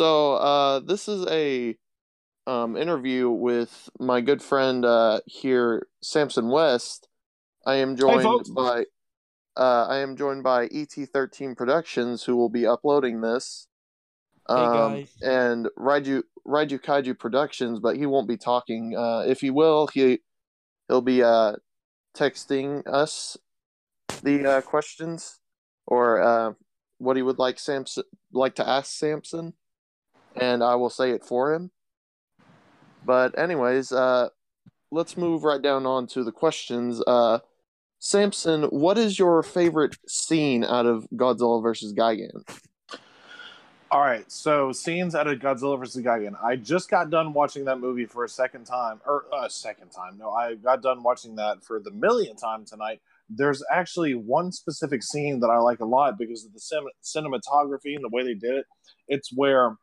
So uh, this is a um, interview with my good friend uh, here, Samson West. I am joined folks. by uh, I am joined by ET13 Productions, who will be uploading this. Hey, Um, guys. and Raiju Raiju Kaiju Productions, but he won't be talking. Uh, if he will, he he'll be uh, texting us the uh, questions or uh, what he would like Samson like to ask Samson, and I will say it for him. But anyways, uh, let's move right down on to the questions. Uh, Samson, what is your favorite scene out of Godzilla versus Gigan? All right, so scenes out of Godzilla vs. Gigan. I just got done watching that movie for a second time, or a uh, second time. No, I got done watching that for the millionth time tonight. There's actually one specific scene that I like a lot because of the cin- cinematography and the way they did it. It's where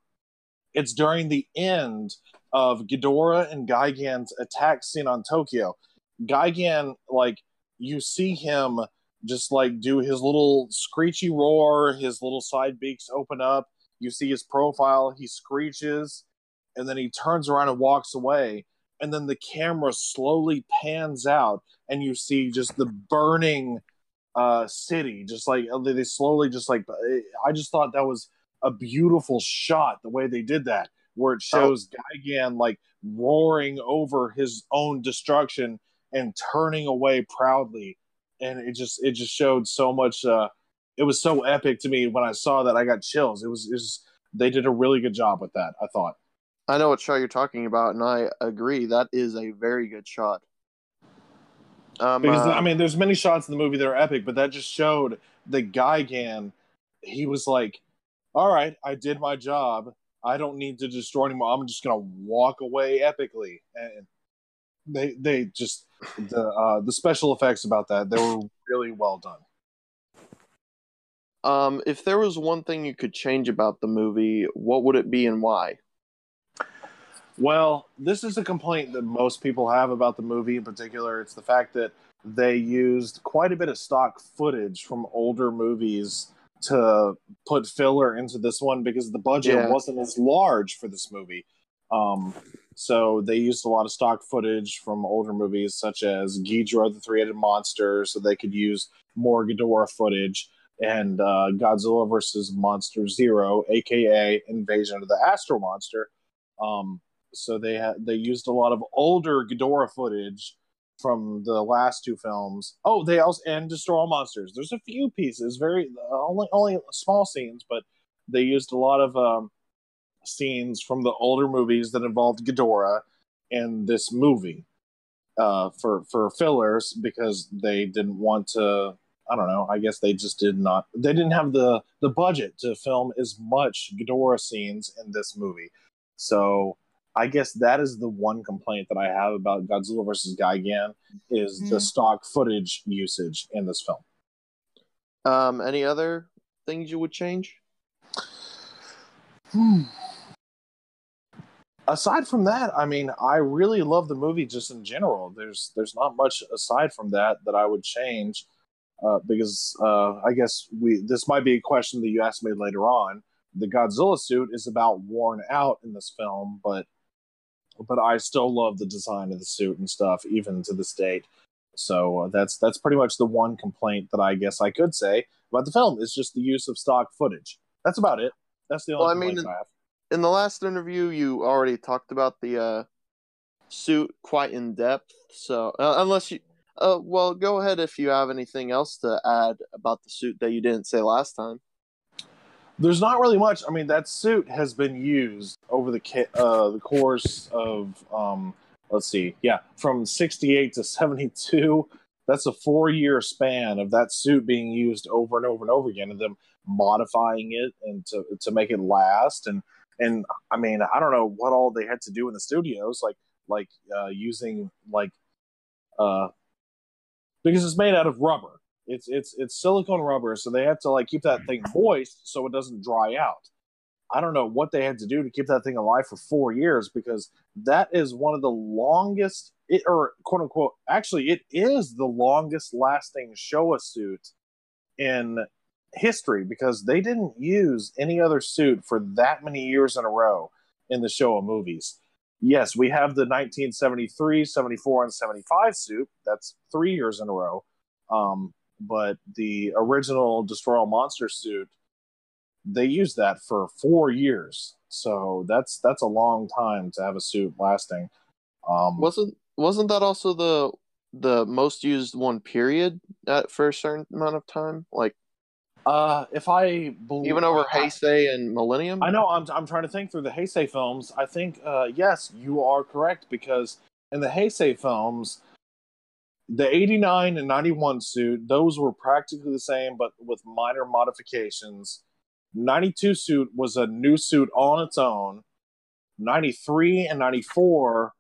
it's during the end of Ghidorah and Gigan's attack scene on Tokyo. Gigan, like, you see him just like do his little screechy roar, his little side beaks open up. You see his profile, he screeches, and then he turns around and walks away. And then the camera slowly pans out, and you see just the burning uh, city. Just like they they slowly, just like I just thought that was a beautiful shot the way they did that, where it shows Gigan like roaring over his own destruction and turning away proudly, and it just it just showed so much. Uh, it was so epic to me when I saw that. I got chills. It was, it was they did a really good job with that. I thought. I know what shot you're talking about, and I agree. That is a very good shot. Um, because uh, I mean, there's many shots in the movie that are epic, but that just showed the Gigan. He was like, "All right, I did my job. I don't need to destroy anymore. I'm just gonna walk away epically." And they they just the uh, the special effects about that they were really well done. um, if there was one thing you could change about the movie, what would it be and why? Well, this is a complaint that most people have about the movie in particular. It's the fact that they used quite a bit of stock footage from older movies to put filler into this one because the budget Yeah. wasn't as large for this movie. Um, so they used a lot of stock footage from older movies such as Ghidorah, the three-headed monster, so they could use more Ghidorah footage and uh, Godzilla versus Monster Zero, aka Invasion of the Astro Monster. Um, so they had they used a lot of older Ghidorah footage from the last two films. Oh, they also and Destroy All Monsters. There's a few pieces, very only only small scenes, but they used a lot of um, scenes from the older movies that involved Ghidorah in this movie uh, for for fillers because they didn't want to. I don't know. I guess they just did not. They didn't have the the budget to film as much Ghidorah scenes in this movie. So I guess that is the one complaint that I have about Godzilla versus Gigan is the Mhm. stock footage usage in this film. Um, any other things you would change? Aside from that, I mean, I really love the movie just in general. There's there's not much aside from that that I would change uh, because uh, I guess we this might be a question that you ask me later on. The Godzilla suit is about worn out in this film, but but I still love the design of the suit and stuff even to this date. So uh, that's that's pretty much the one complaint that I guess I could say about the film is just the use of stock footage. That's about it. That's the only Well, I mean, I have. In the last interview, you already talked about the uh, suit quite in depth. So uh, unless you, uh, well, go ahead if you have anything else to add about the suit that you didn't say last time. There's not really much. I mean, that suit has been used over the uh, the course of um, let's see, yeah, from '68 to '72. That's a four-year span of that suit being used over and over and over again, and them modifying it and to to make it last. And and I mean, I don't know what all they had to do in the studios, like like uh, using like uh, because it's made out of rubber. It's it's it's silicone rubber, so they have to like keep that thing moist so it doesn't dry out. I don't know what they had to do to keep that thing alive for four years because that is one of the longest, it, or quote unquote, actually, it is the longest lasting Showa suit in history because they didn't use any other suit for that many years in a row in the Showa movies. Yes, we have the 1973, 74, and 75 suit. That's three years in a row. Um, but the original Destroy All Monster suit, they used that for four years. So that's that's a long time to have a suit lasting. Um, wasn't wasn't that also the the most used one period at, for a certain amount of time? Like uh, if I believe, even over Heisei and Millennium. I know. I'm I'm trying to think through the Heisei films. I think uh, yes, you are correct because in the Heisei films, the 89 and 91 suit, those were practically the same, but with minor modifications. 92 suit was a new suit on its own. 93 and 94,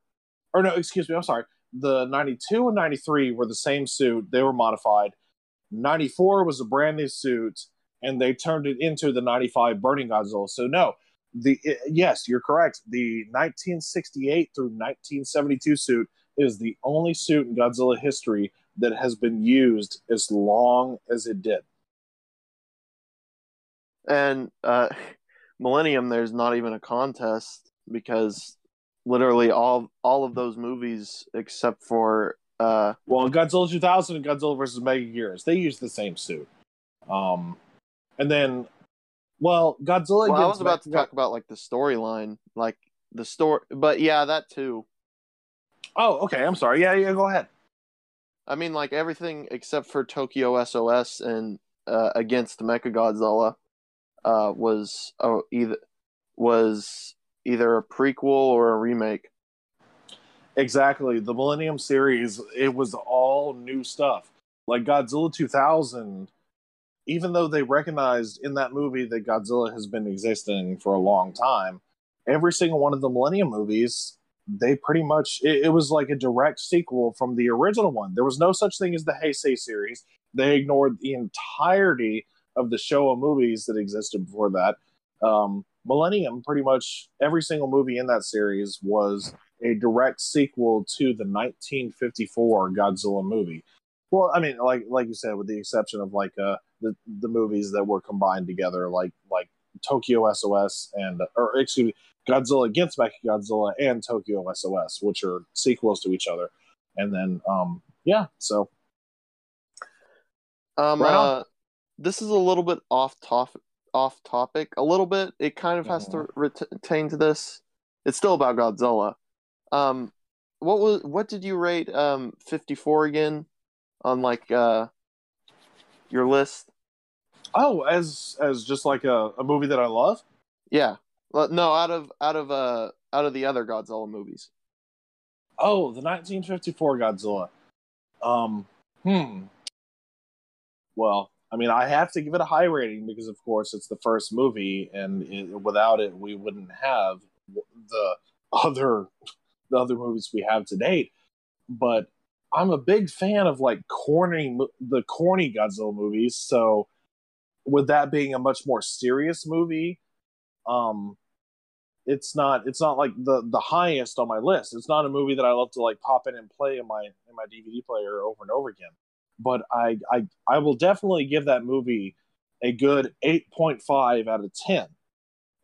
or no, excuse me, I'm sorry. The 92 and 93 were the same suit, they were modified. 94 was a brand new suit and they turned it into the 95 burning godzilla so no the yes you're correct the 1968 through 1972 suit is the only suit in godzilla history that has been used as long as it did and uh millennium there's not even a contest because literally all all of those movies except for uh, well, Godzilla 2000 and Godzilla versus Megaguirus, they use the same suit. Um, and then, well, Godzilla. Well, I was about to talk about like the storyline, like the story, but yeah, that too. Oh, okay. I'm sorry. Yeah, yeah. Go ahead. I mean, like everything except for Tokyo SOS and uh, against Mechagodzilla uh, was oh, either was either a prequel or a remake. Exactly. The Millennium series, it was all new stuff. Like Godzilla 2000, even though they recognized in that movie that Godzilla has been existing for a long time, every single one of the Millennium movies, they pretty much, it, it was like a direct sequel from the original one. There was no such thing as the Heisei series. They ignored the entirety of the Showa movies that existed before that. Um, Millennium, pretty much every single movie in that series was a direct sequel to the 1954 Godzilla movie. Well, I mean, like like you said, with the exception of like uh, the the movies that were combined together, like like Tokyo SOS and or excuse me, Godzilla against Mechagodzilla and Tokyo SOS, which are sequels to each other. And then, um, yeah, so. Um, right uh, this is a little bit off topic. Off topic, a little bit. It kind of has to mm-hmm. retain to this. It's still about Godzilla, um, what was what did you rate um 54 again on like uh your list? Oh, as as just like a, a movie that I love? Yeah. No, out of out of uh out of the other Godzilla movies. Oh, the 1954 Godzilla. Um, hmm. Well, I mean, I have to give it a high rating because, of course, it's the first movie, and it, without it, we wouldn't have the other the other movies we have to date. But I'm a big fan of like corny the corny Godzilla movies. So with that being a much more serious movie, um, it's not it's not like the the highest on my list. It's not a movie that I love to like pop in and play in my in my DVD player over and over again. But I I I will definitely give that movie a good 8.5 out of 10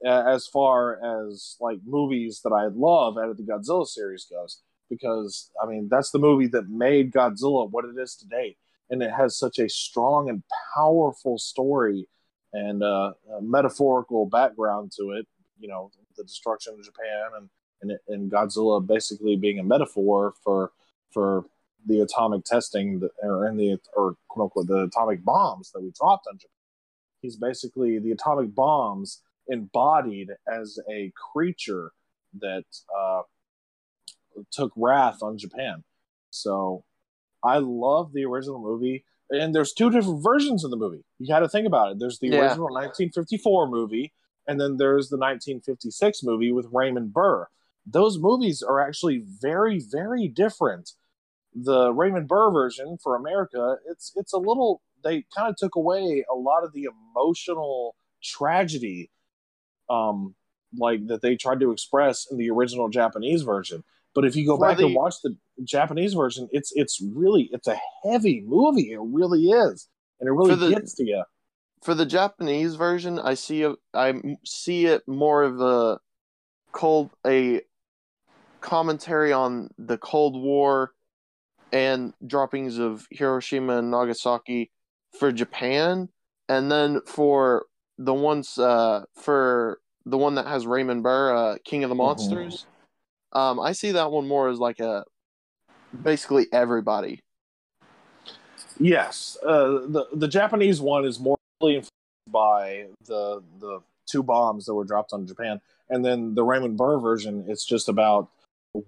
as far as like movies that I love out of the Godzilla series goes, because I mean that's the movie that made Godzilla what it is today, and it has such a strong and powerful story and uh, metaphorical background to it. You know, the destruction of Japan and and, and Godzilla basically being a metaphor for for the atomic testing that, or in the or quote unquote the atomic bombs that we dropped on Japan. He's basically the atomic bombs embodied as a creature that uh, took wrath on Japan. So I love the original movie. And there's two different versions of the movie. You got to think about it. There's the yeah. original 1954 movie, and then there's the 1956 movie with Raymond Burr. Those movies are actually very, very different. The Raymond Burr version for America, it's it's a little. They kind of took away a lot of the emotional tragedy um, like that they tried to express in the original Japanese version. But if you go For back the, and watch the Japanese version, it's it's really it's a heavy movie. It really is, and it really the, gets to you. for the Japanese version, I see a, I see it more of a cold a commentary on the Cold War and droppings of Hiroshima and Nagasaki for Japan, and then for the ones uh, for the one that has Raymond Burr, uh, King of the Monsters. Mm-hmm. Um, I see that one more as like a basically everybody. Yes, uh, the the Japanese one is more influenced by the the two bombs that were dropped on Japan, and then the Raymond Burr version, it's just about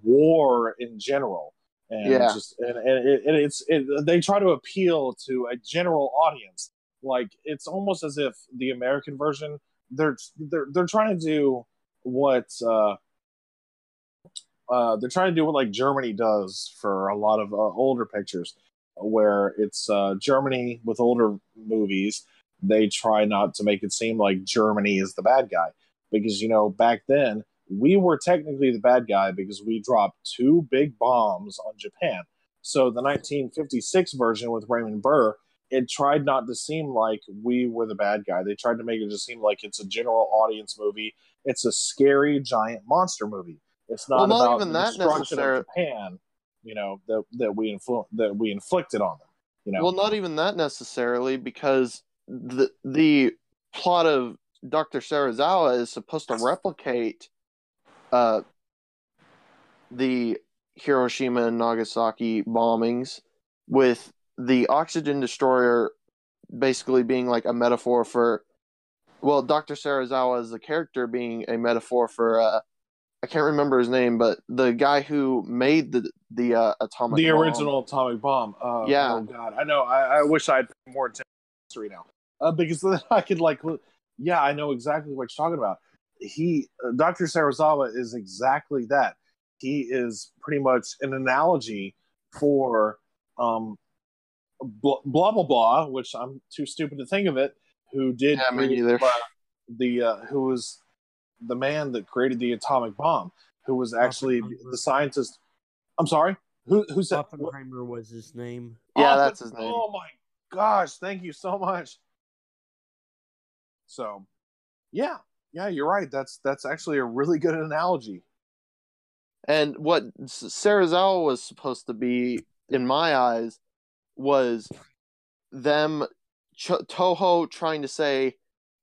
war in general, and yeah. just and, and, it, and it's it, they try to appeal to a general audience. Like it's almost as if the American version they're they're they're trying to do what uh, uh, they're trying to do what like Germany does for a lot of uh, older pictures, where it's uh, Germany with older movies. They try not to make it seem like Germany is the bad guy because you know back then we were technically the bad guy because we dropped two big bombs on Japan. So the 1956 version with Raymond Burr, it tried not to seem like we were the bad guy. They tried to make it just seem like it's a general audience movie. It's a scary giant monster movie. It's not, well, not about even the that destruction of Japan, you know, that that we influ- that we inflicted on them. You know, well, not even that necessarily because the the plot of Doctor Serizawa is supposed to replicate uh, the Hiroshima and Nagasaki bombings with the oxygen destroyer basically being like a metaphor for well dr Serizawa is the character being a metaphor for uh i can't remember his name but the guy who made the the uh, atomic the bomb. original atomic bomb. Uh, yeah. Oh god. I know. I, I wish i'd pay more attention to history now. Uh, because then i could like yeah i know exactly what you're talking about he uh, dr Serizawa is exactly that he is pretty much an analogy for um blah blah blah, blah which I'm too stupid to think of it. Who did yeah, me neither. Uh, the uh, who was the man that created the atomic bomb? Who was actually the scientist? I'm sorry. Who who said Oppenheimer was his name? Yeah, that's his name. Oh my gosh! Thank you so much. So, yeah, yeah, you're right. That's that's actually a really good analogy. And what Serizawa was supposed to be, in my eyes, was them Ch- Toho trying to say,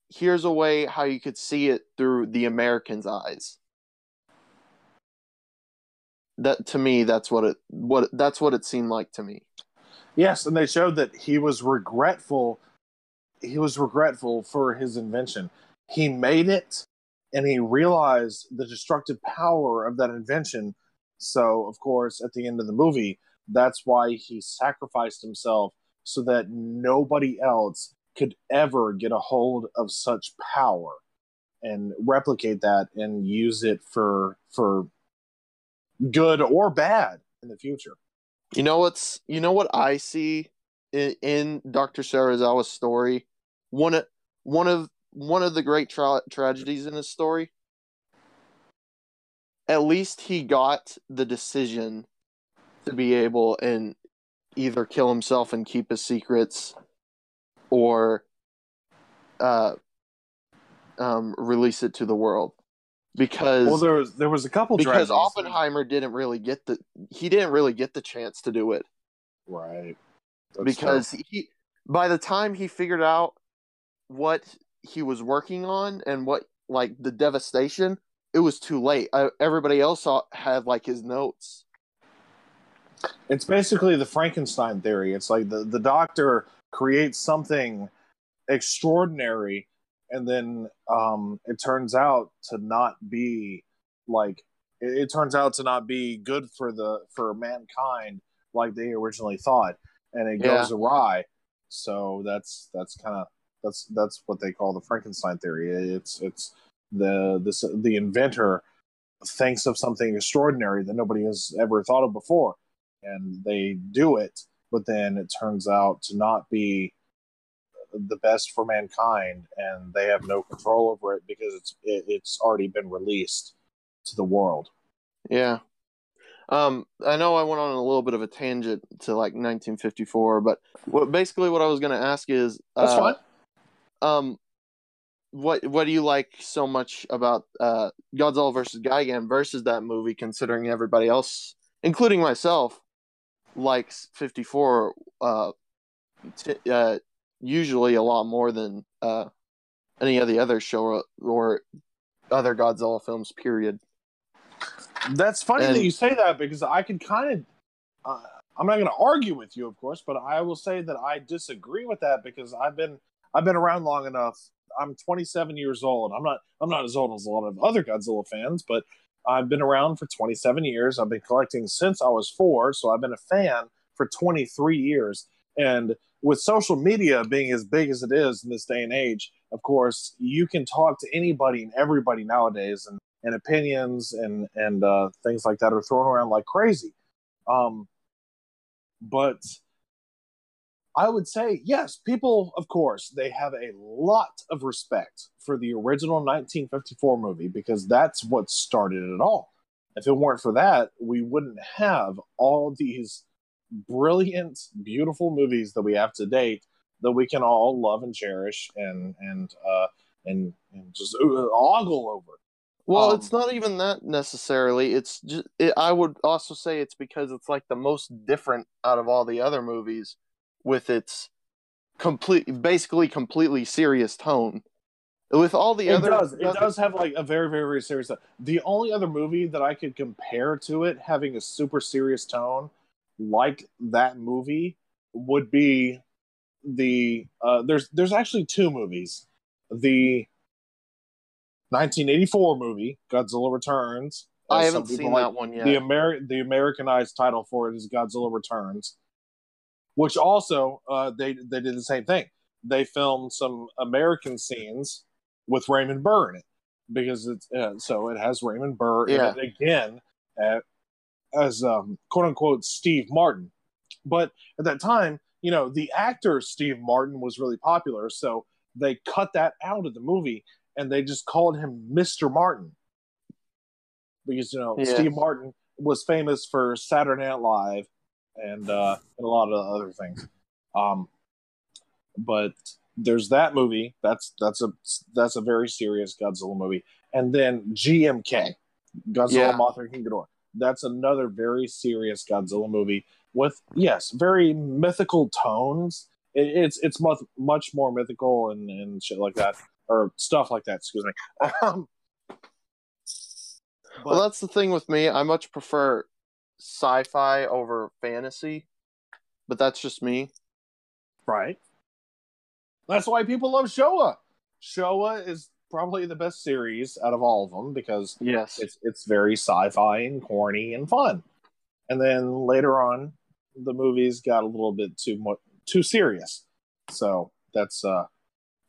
"Here's a way how you could see it through the Americans' eyes." That to me, that's what it what that's what it seemed like to me. Yes, and they showed that he was regretful. He was regretful for his invention. He made it, and he realized the destructive power of that invention. So, of course, at the end of the movie, that's why he sacrificed himself so that nobody else could ever get a hold of such power and replicate that and use it for for good or bad in the future. You know what's you know what I see in, in Dr. Serizawa's story? One of one of one of the great tra- tragedies in his story. At least he got the decision to be able and either kill himself and keep his secrets or uh, um, release it to the world because well there was there was a couple because Oppenheimer didn't really get the he didn't really get the chance to do it right That's because tough. he by the time he figured out what he was working on and what like the devastation it was too late I, everybody else saw, had like his notes it's basically the Frankenstein theory. It's like the, the doctor creates something extraordinary and then um, it turns out to not be like it, it, turns out to not be good for the for mankind like they originally thought and it yeah. goes awry so that's that's kind of that's that's what they call the frankenstein theory it's it's the this the inventor thinks of something extraordinary that nobody has ever thought of before and they do it, but then it turns out to not be the best for mankind, and they have no control over it because it's it, it's already been released to the world. Yeah. Um, I know I went on a little bit of a tangent to like 1954, but what basically what I was going to ask is that's uh, fine. Um, what what do you like so much about uh Godzilla versus Gigan versus that movie? Considering everybody else, including myself, likes fifty four uh, t- uh usually a lot more than uh any of the other show or other Godzilla films. Period. That's funny And- that you say that because I could kind of. Uh, I'm not going to argue with you, of course, but I will say that I disagree with that because I've been I've been around long enough. I'm 27 years old. I'm not I'm not as old as a lot of other Godzilla fans, but I've been around for 27 years. I've been collecting since I was four, so I've been a fan for 23 years. And with social media being as big as it is in this day and age, of course, you can talk to anybody and everybody nowadays, and, and opinions and and uh, things like that are thrown around like crazy. Um, but I would say yes, people, of course, they have a lot of respect for the original 1954 movie because that's what started it all. If it weren't for that, we wouldn't have all these brilliant, beautiful movies that we have to date that we can all love and cherish and and uh, and and just ogle over. Well, Um, it's not even that necessarily. It's just it, I would also say it's because it's like the most different out of all the other movies, with its complete, basically completely serious tone. With all the it other, does. It does have like a very, very, very serious. The only other movie that I could compare to it having a super serious tone, like that movie, would be the. Uh, there's there's actually two movies. The 1984 movie Godzilla Returns. I haven't seen like- that one yet. the Ameri- the Americanized title for it is Godzilla Returns, which also uh, they they did the same thing. They filmed some American scenes with Raymond Burr in it because it's uh, so it has Raymond Burr Yeah. in it again uh, as um, quote unquote Steve Martin. But at that time, you know, the actor Steve Martin was really popular, so they cut that out of the movie and they just called him Mr. Martin because you know Yeah. Steve Martin was famous for Saturday Night Live and uh, and a lot of other things. Um, but there's that movie. That's that's a that's a very serious Godzilla movie. And then GMK, Godzilla Yeah. Mothra King Ghidorah. That's another very serious Godzilla movie with yes, very mythical tones. It, it's it's much much more mythical and, and shit like that or stuff like that. Excuse me. Um, well, that's the thing with me. I much prefer sci-fi over fantasy, but that's just me. Right. That's why people love Showa. Showa is probably the best series out of all of them because Yes. it's it's very sci-fi and corny and fun. And then later on, the movies got a little bit too much too serious. So that's uh.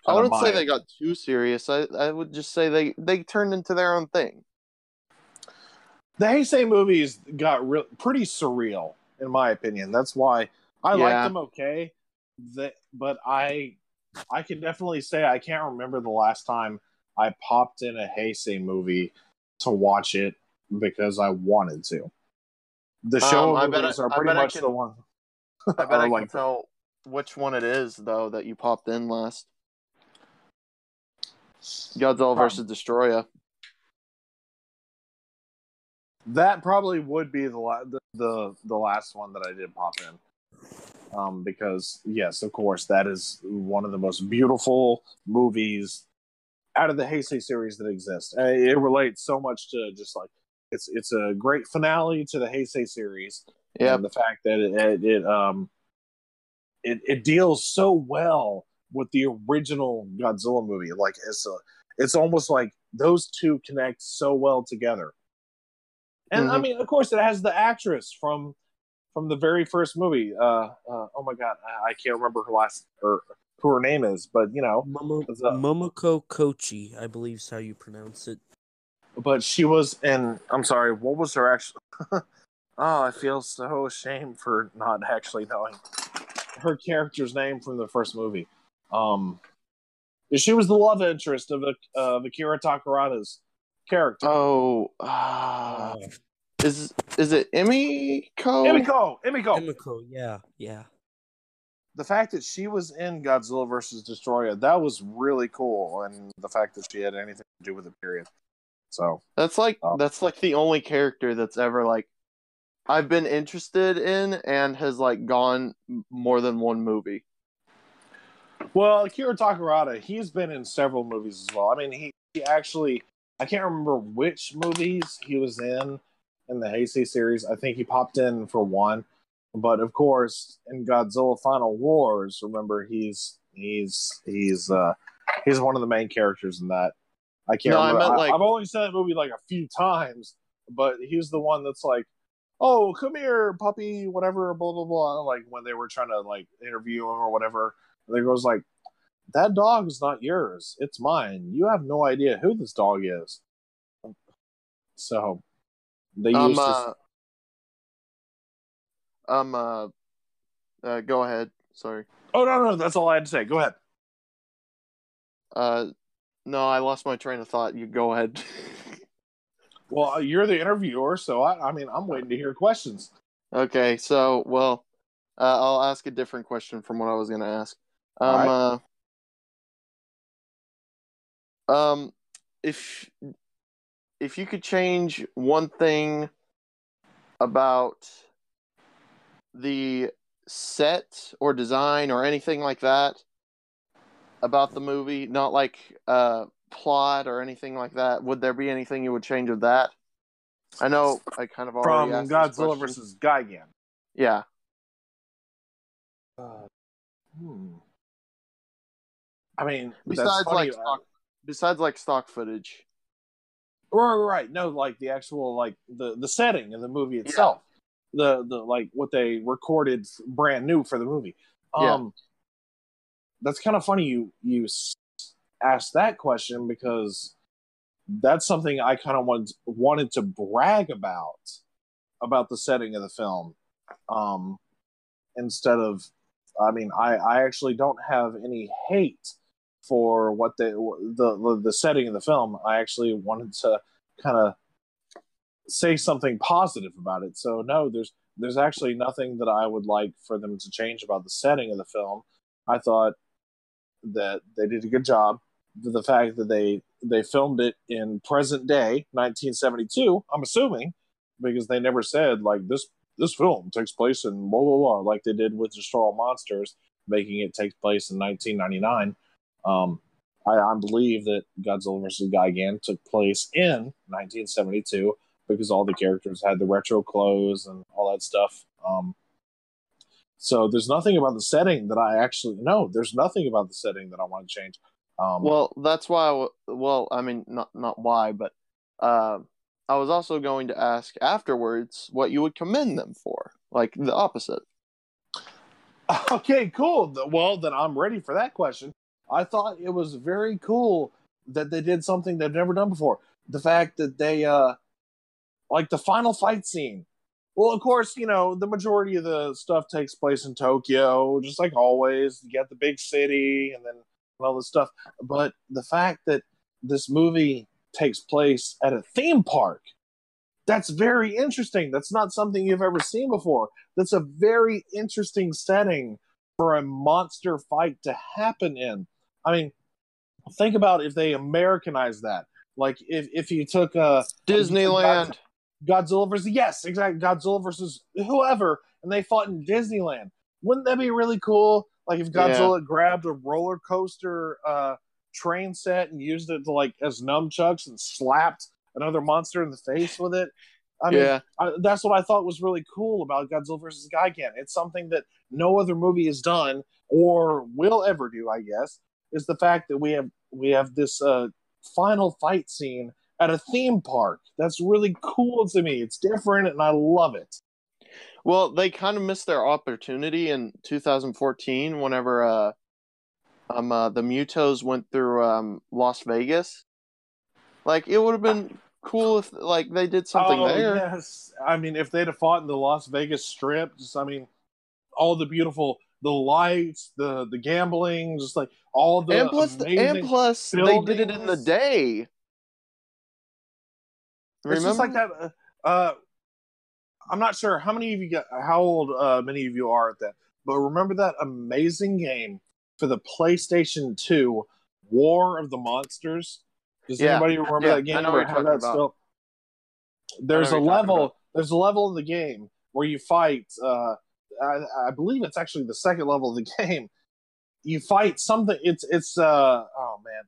I wouldn't say they got too serious. I, I would just say they, they turned into their own thing. The Heisei movies got real pretty surreal in my opinion. That's why I like Yeah. them okay. That, but I I can definitely say I can't remember the last time I popped in a Heisei movie to watch it because I wanted to. The show Um, movies I- are pretty much can- the one. I bet I can like tell which one it is though that you popped in last. Godzilla versus Destoroyah. That probably would be the, la- the the the last one that I did pop in, um, because yes, of course, that is one of the most beautiful movies out of the Heisei series that exists. It relates so much to just like it's it's a great finale to the Heisei series, Yeah. and the fact that it, it, it um it it deals so well with the original Godzilla movie. Like it's a, it's almost like those two connect so well together. And I Mhm. mean, of course, it has the actress from from the very first movie. Uh, uh oh my god, I, I can't remember her last or who her name is, but you know, Momo- up? Momoko Kochi, I believe is how you pronounce it. but she was in. I'm sorry, what was her actual? oh, I feel so ashamed for not actually knowing her character's name from the first movie. Um, she was the love interest of uh, of Akira Takarada's character. Oh, uh, is is it Emiko? Emiko, Emiko. Emiko, yeah, yeah. the fact that she was in Godzilla versus Destoroyah, that was really cool, and the fact that she had anything to do with it, period. So That's like Oh. that's like the only character that's ever like I've been interested in and has like gone more than one movie. Well, Akira Takarada, he's been in several movies as well. I mean, he, he actually, I can't remember which movies he was in in the Heisei series. I think he popped in for one, but of course, in Godzilla Final Wars, remember he's he's he's uh he's one of the main characters in that. I can't No, I remember. meant, I, like- have only seen that movie like a few times, but he's the one that's like. Oh, come here, puppy, whatever, blah blah blah. Like when they were trying to like interview him or whatever, and there goes like, that dog is not yours. It's mine. You have no idea who this dog is. So they Um used to, uh, um uh, uh go ahead. Sorry. Oh no, no, that's all I had to say. Go ahead. Uh no, I lost my train of thought. You go ahead. Well, you're the interviewer, so I, I mean, I'm waiting to hear questions. okay, so well, uh, I'll ask a different question from what I was going to ask. Um uh um if if you could change one thing about the set or design or anything like that about the movie, not like uh plot or anything like that, would there be anything you would change with that? I know I kind of already From asked Godzilla versus Gigan. yeah. Hmm. I mean, Besides like stock, besides like stock footage. Right, right. No, like the actual like the the setting of the movie itself. The the like what they recorded brand new for the movie. Yeah. Um that's kind of funny you you asked that question because that's something I kind of wanted wanted to brag about about the setting of the film. Um instead of I mean I I actually don't have any hate for what the, the setting of the film. I actually wanted to kind of say something positive about it. So no, there's there's actually nothing that I would like for them to change about the setting of the film. I thought that they did a good job. The fact that they they filmed it in present day, 1972. I'm assuming because they never said like this this film takes place in blah blah blah like they did with Destroy All Monsters, making it take place in 1999. Um, I, I believe that Godzilla vs. Gigan took place in 1972 because all the characters had the retro clothes and all that stuff. Um, so there's nothing about the setting that I actually no. There's nothing about the setting that I want to change. Um, Well, that's why. I w- Well, I mean, not not why, but uh, I was also going to ask afterwards what you would commend them for, like the opposite. Okay, cool. Well, then I'm ready for that question. I thought it was very cool that they did something they've never done before. The fact that they, uh, like the final fight scene. Well, of course, you know, the majority of the stuff takes place in Tokyo, just like always. You got the big city and then all this stuff. But the fact that this movie takes place at a theme park, that's very interesting. That's not something you've ever seen before. That's a very interesting setting for a monster fight to happen in. I mean, think about if they Americanized that. Like if if you took uh Disneyland. Godzilla versus yes, exactly Godzilla versus whoever, and they fought in Disneyland. Wouldn't that be really cool? Like if Yeah. Godzilla grabbed a roller coaster uh, train set and used it to like as nunchucks and slapped another monster in the face with it. I mean, yeah, I, that's what I thought was really cool about Godzilla versus Gigan. It's something that no other movie has done or will ever do. I guess is the fact that we have we have this uh, final fight scene at a theme park. That's really cool to me. It's different, and I love it. Well, they kind of missed their opportunity in 2014 whenever uh, um, uh, the Mutos went through um, Las Vegas. Like, it would have been cool if like they did something oh, there. Yes, I mean if they'd have fought in the Las Vegas Strip, just I mean, all the beautiful the lights, the the gambling, just like all the and plus, and plus, they did it in the day. It's Remember? just like that. uh, Uh, I'm not sure how many of you got how old uh, many of you are at that, but remember that amazing game for the PlayStation 2, War of the Monsters? Does Yeah. anybody remember Yeah, that game I know what you're talking about. still? There's a level. There's a level in the game where you fight. Uh, I, I believe it's actually the second level of the game. You fight something. It's it's. Uh, oh man,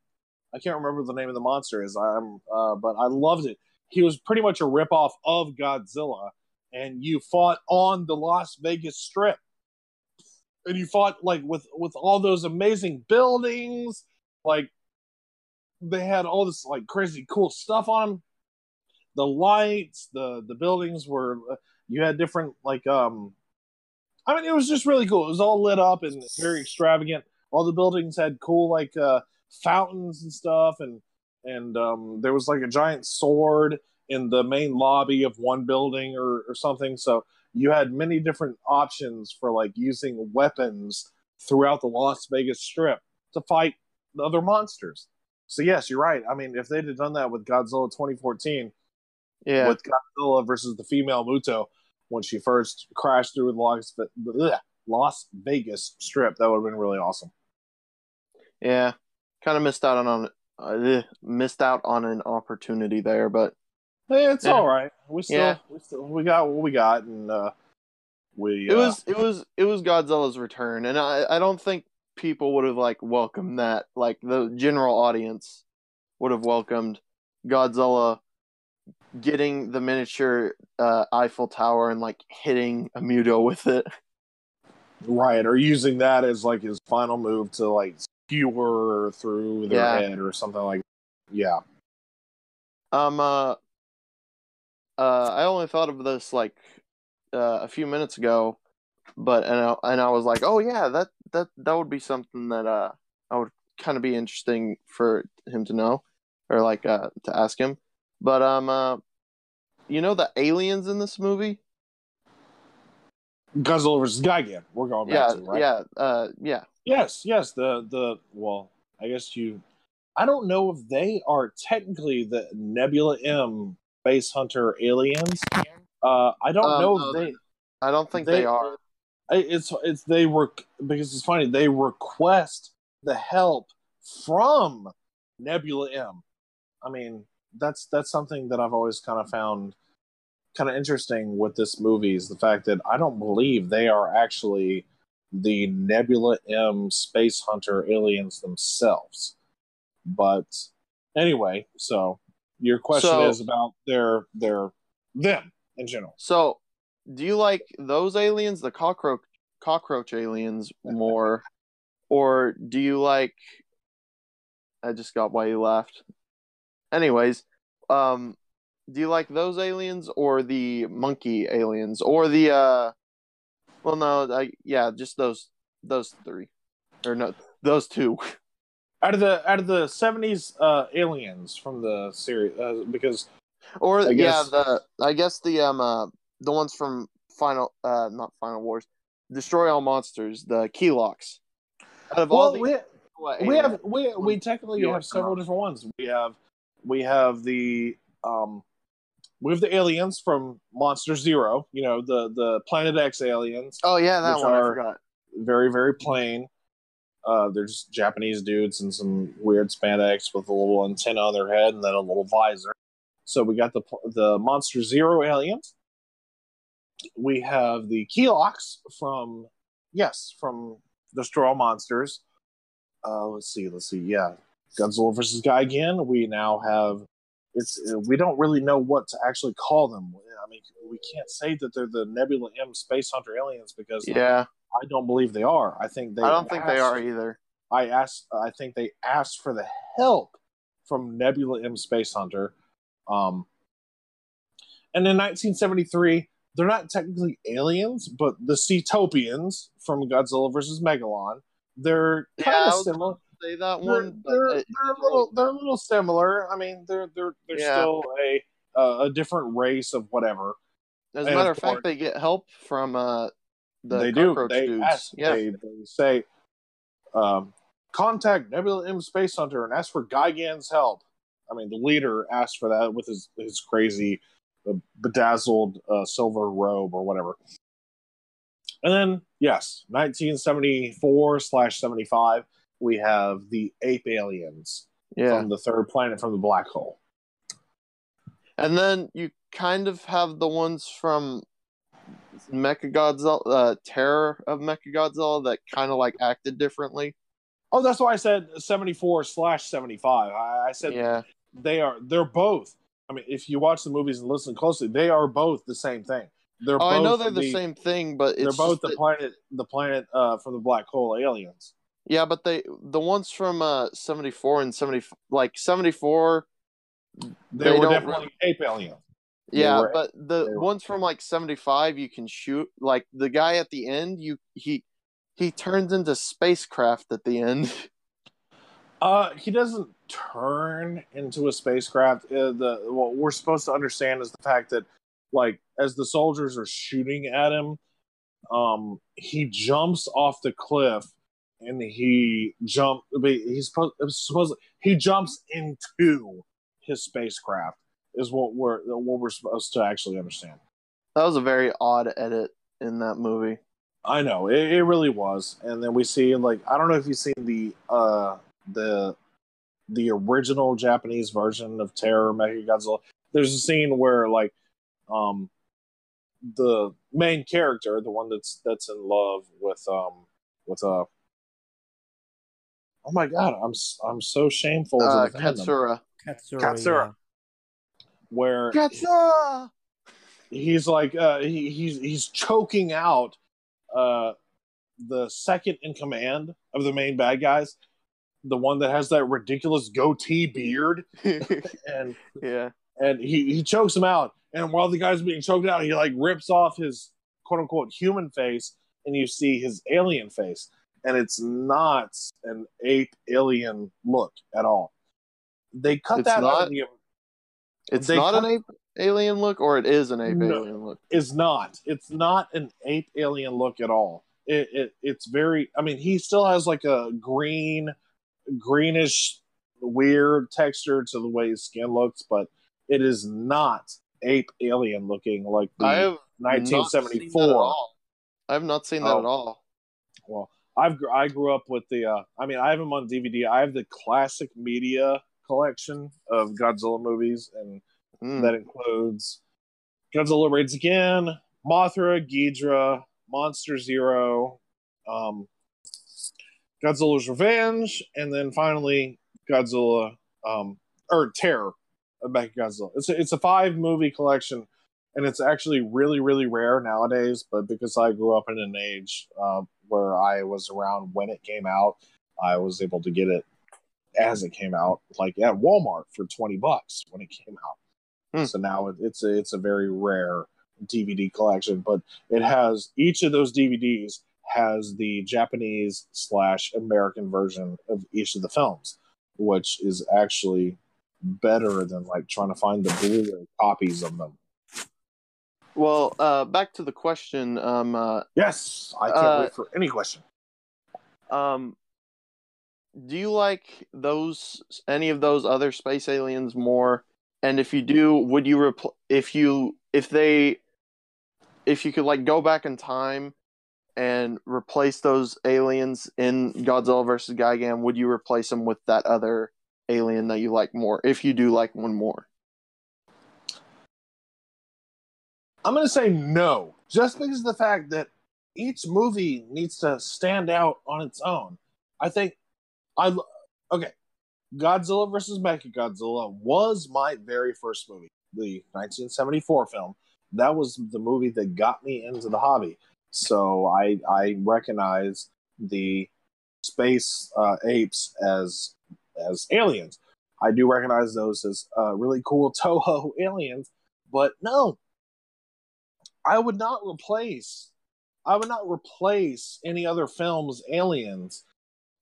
I can't remember the name of the monster is. I'm. Uh, but I loved it. He was pretty much a ripoff of Godzilla, and you fought on the Las Vegas Strip, and you fought like with with all those amazing buildings, like they had all this like crazy cool stuff on them. The lights, the the buildings were you had different like um I mean it was just really cool. It was all lit up and very extravagant. All the buildings had cool like uh fountains and stuff and and um there was like a giant sword in the main lobby of one building or, or something. So you had many different options for like using weapons throughout the Las Vegas Strip to fight the other monsters. So yes, you're right. I mean, if they'd have done that with Godzilla 2014, Yeah. with Godzilla versus the female Muto when she first crashed through the Las, Las Vegas Strip, that would have been really awesome. Yeah, kind of missed out on on uh, missed out on an opportunity there, but Hey, it's Yeah. all right. We still, Yeah. we still, we got what we got, and uh, we. it uh, was it was it was Godzilla's return, and I I don't think people would have like welcomed that. Like the general audience would have welcomed Godzilla getting the miniature uh, Eiffel Tower and like hitting a Muto with it. right or using that as like his final move to like skewer through their Yeah. head or something like. Yeah. Um. Uh. Uh. I only thought of this like uh, a few minutes ago, but and I, and I was like, oh yeah, that that that would be something that uh I would kind of be interesting for him to know, or like uh to ask him. But um. Uh, you know the aliens in this movie? Godzilla versus Gigan. We're going back Yeah. to right. Yeah. Uh. Yeah. Yes, yes. The the well, I guess you. I don't know if they are technically the Nebula M Space Hunter aliens. Uh, I don't Um, know no, if they. I don't think They- they, are. It's it's they were because it's funny. They request the help from Nebula M. I mean, that's that's something that I've always kind of found kind of interesting with this movie is the fact that I don't believe they are actually the Nebula M space hunter aliens themselves. But anyway, so your question So- is about their their them in general. So, do you like those aliens, the cockroach cockroach aliens, more, or do you like? I just got why you laughed. Anyways, um, do you like those aliens or the monkey aliens or the uh? Well, no, I yeah, just those those three, or no, those two. Out of the out of the seventies uh, aliens from the series, uh, because Or I yeah, guess- the I guess the um uh the ones from Final uh not Final Wars, Destroy All Monsters, the Kilaaks. Out of all the we, we have we we technically you have several different ones. We have we have the um we have the aliens from Monster Zero. You know the the Planet X aliens, oh yeah, that one I forgot. very very plain. Uh, they're just Japanese dudes in some weird spandex with a little antenna on their head and then a little visor. So we got the the Monster Zero aliens. We have the Kilaaks from yes from Destroy All Monsters. Uh, let's see, let's see. Yeah, Godzilla versus Gigan. We now have it's we don't really know what to actually call them. I mean, we can't say that they're the Nebula M Space Hunter aliens because Yeah, I don't believe they are. I think they. I don't think they are either. I asked. I think they asked for the help from Nebula M Space Hunter. Um, and in 1973, they're not technically aliens, but the Seatopians from Godzilla versus Megalon. They're kind I of similar. Say that They're, one, they're, it- they're a little. They're a little similar. I mean, they're they're they're Yeah. still a uh, a different race of whatever. as a matter of of fact, course- they get help from uh the they do. cockroach They dudes. ask. yeah, They, they say, um, contact Nebula M Space Hunter and ask for Gigan's help. I mean, the leader asked for that with his his crazy uh, bedazzled uh, silver robe or whatever. And then, yes, 1974 slash 75, we have the ape aliens Yeah. from the third planet from the black hole. And then you kind of have the ones from Mechagodzilla, uh, Terror of Mechagodzilla that kind of like acted differently. Oh, that's why I said 74 slash 75. I, I said Yeah. they are, they're both. I mean, if you watch the movies and listen closely, they are both the same thing. They're Oh, I know they're the, same thing, but They're both the that- planet, the planet uh, from the black hole aliens. Yeah, but they the ones from uh 74 and 70 like 74 They, They were definitely ape aliens. Yeah, were- but the ones from like 75 you can shoot like the guy at the end you he he turns into spacecraft at the end. Uh, he doesn't turn into a spacecraft. Uh, the what we're supposed to understand is the fact that, like, as the soldiers are shooting at him, um, he jumps off the cliff, and he jump. He's supposed, supposed he jumps into his spacecraft. Is what we're what we're supposed to actually understand. That was a very odd edit in that movie. I know it, it really was, and then we see like I don't know if you've seen the uh the the original Japanese version of Terror Mechagodzilla. There's a scene where like um the main character, the one that's that's in love with um with uh oh my god, I'm s- I'm so shameful to Uh, defend them. Katsura. Katsura. Katsura. where Katsura. he's like uh he, he's he's choking out uh the second in command of the main bad guys the one that has that ridiculous goatee beard and yeah. and he he chokes him out and while the guy's being choked out he like rips off his quote unquote human face and you see his alien face and it's not an ape alien look at all they cut It's that out of the It's not cut- an ape alien look or it is an ape No. alien look. is not. It's not an ape alien look at all. It, it it's very. I mean, he still has like a green, greenish, weird texture to the way his skin looks, but it is not ape alien looking like the I have not seen that at 1974. all. I have not seen that Oh. at all. Well, I've I grew up with the. Uh, I mean, I have them on DVD. I have the classic media collection of Godzilla movies, and Mm. that includes Godzilla Raids Again, Mothra, Ghidra, Monster Zero, um, Godzilla's Revenge, and then finally Godzilla um, or Terror of Mechagodzilla. It's a, it's a five movie collection, and it's actually really really rare nowadays. But because I grew up in an age uh, where I was around when it came out, I was able to get it as it came out, like at Walmart for twenty bucks when it came out. Hmm. So now it, it's a it's a very rare DVD collection, but it has each of those DVDs has the Japanese slash American version of each of the films, which is actually better than like trying to find the Blu-ray copies of them. Well, uh, back to the question. Um, uh, Yes, I can't Uh, wait for any question. um, do you like those any of those other space aliens more? And if you do, would you repl- if you if they if you could like go back in time and replace those aliens in Godzilla versus Gigan, would you replace them with that other alien that you like more? If you do like one more, I'm going to say no, just because of the fact that each movie needs to stand out on its own. I think I okay. Godzilla versus Mechagodzilla was my very first movie, the 1974 film. That was the movie that got me into the hobby. So I I recognize the space uh, apes as as aliens. I do recognize those as uh, really cool Toho aliens, but no, I would not replace. I would not replace any other film's aliens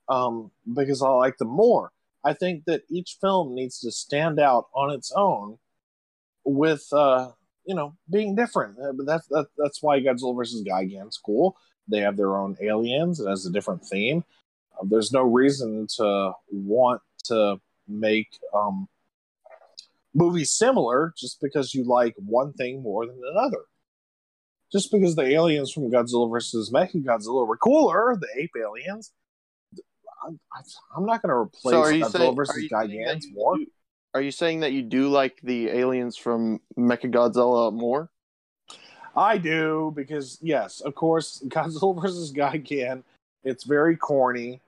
um, because I like them more. I think that each film needs to stand out on its own, with uh, you know being different. Uh, but that's that, that's why Godzilla versus Gigan's cool. They have their own aliens. It has a different theme. Uh, there's no reason to want to make um, movies similar just because you like one thing more than another just because the aliens from Godzilla versus Mechagodzilla were cooler, the ape aliens. I'm, I'm not going to replace So are you Godzilla saying, versus Gigan's you more. are you saying that you do like the aliens from Mechagodzilla more? I do because yes, of course, Godzilla versus Gigan. It's very corny,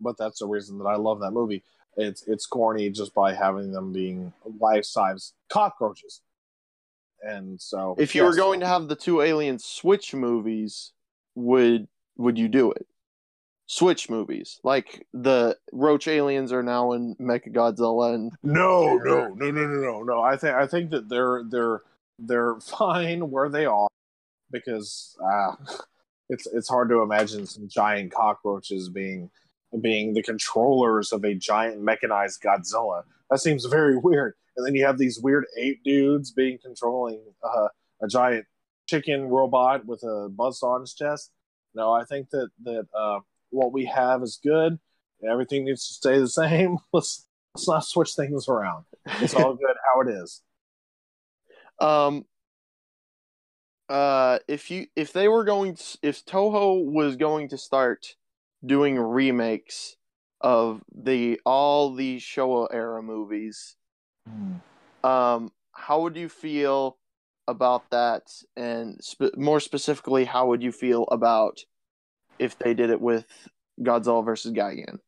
but that's the reason that I love that movie. It's it's corny just by having them being life size cockroaches, and so If you were yes. going to have the two alien switch movies, would would you do it? Switch movies, like the Roach aliens are now in Mechagodzilla, and No, no, no, no, no, no, no. I think I think that they're they're they're fine where they are because uh, it's it's hard to imagine some giant cockroaches being being the controllers of a giant mechanized Godzilla. That seems very weird. And then you have these weird ape dudes being controlling uh, a giant chicken robot with a buzzsaw on his chest. No, I think that that uh, what we have is good. Everything needs to stay the same. Let's let's not switch things around. It's all good how it is. um, uh, if you if they were going to, if Toho was going to start doing remakes of the all the Showa era movies, um, how would you feel about that? And sp- more specifically, how would you feel about if they did it with Godzilla versus Gigan?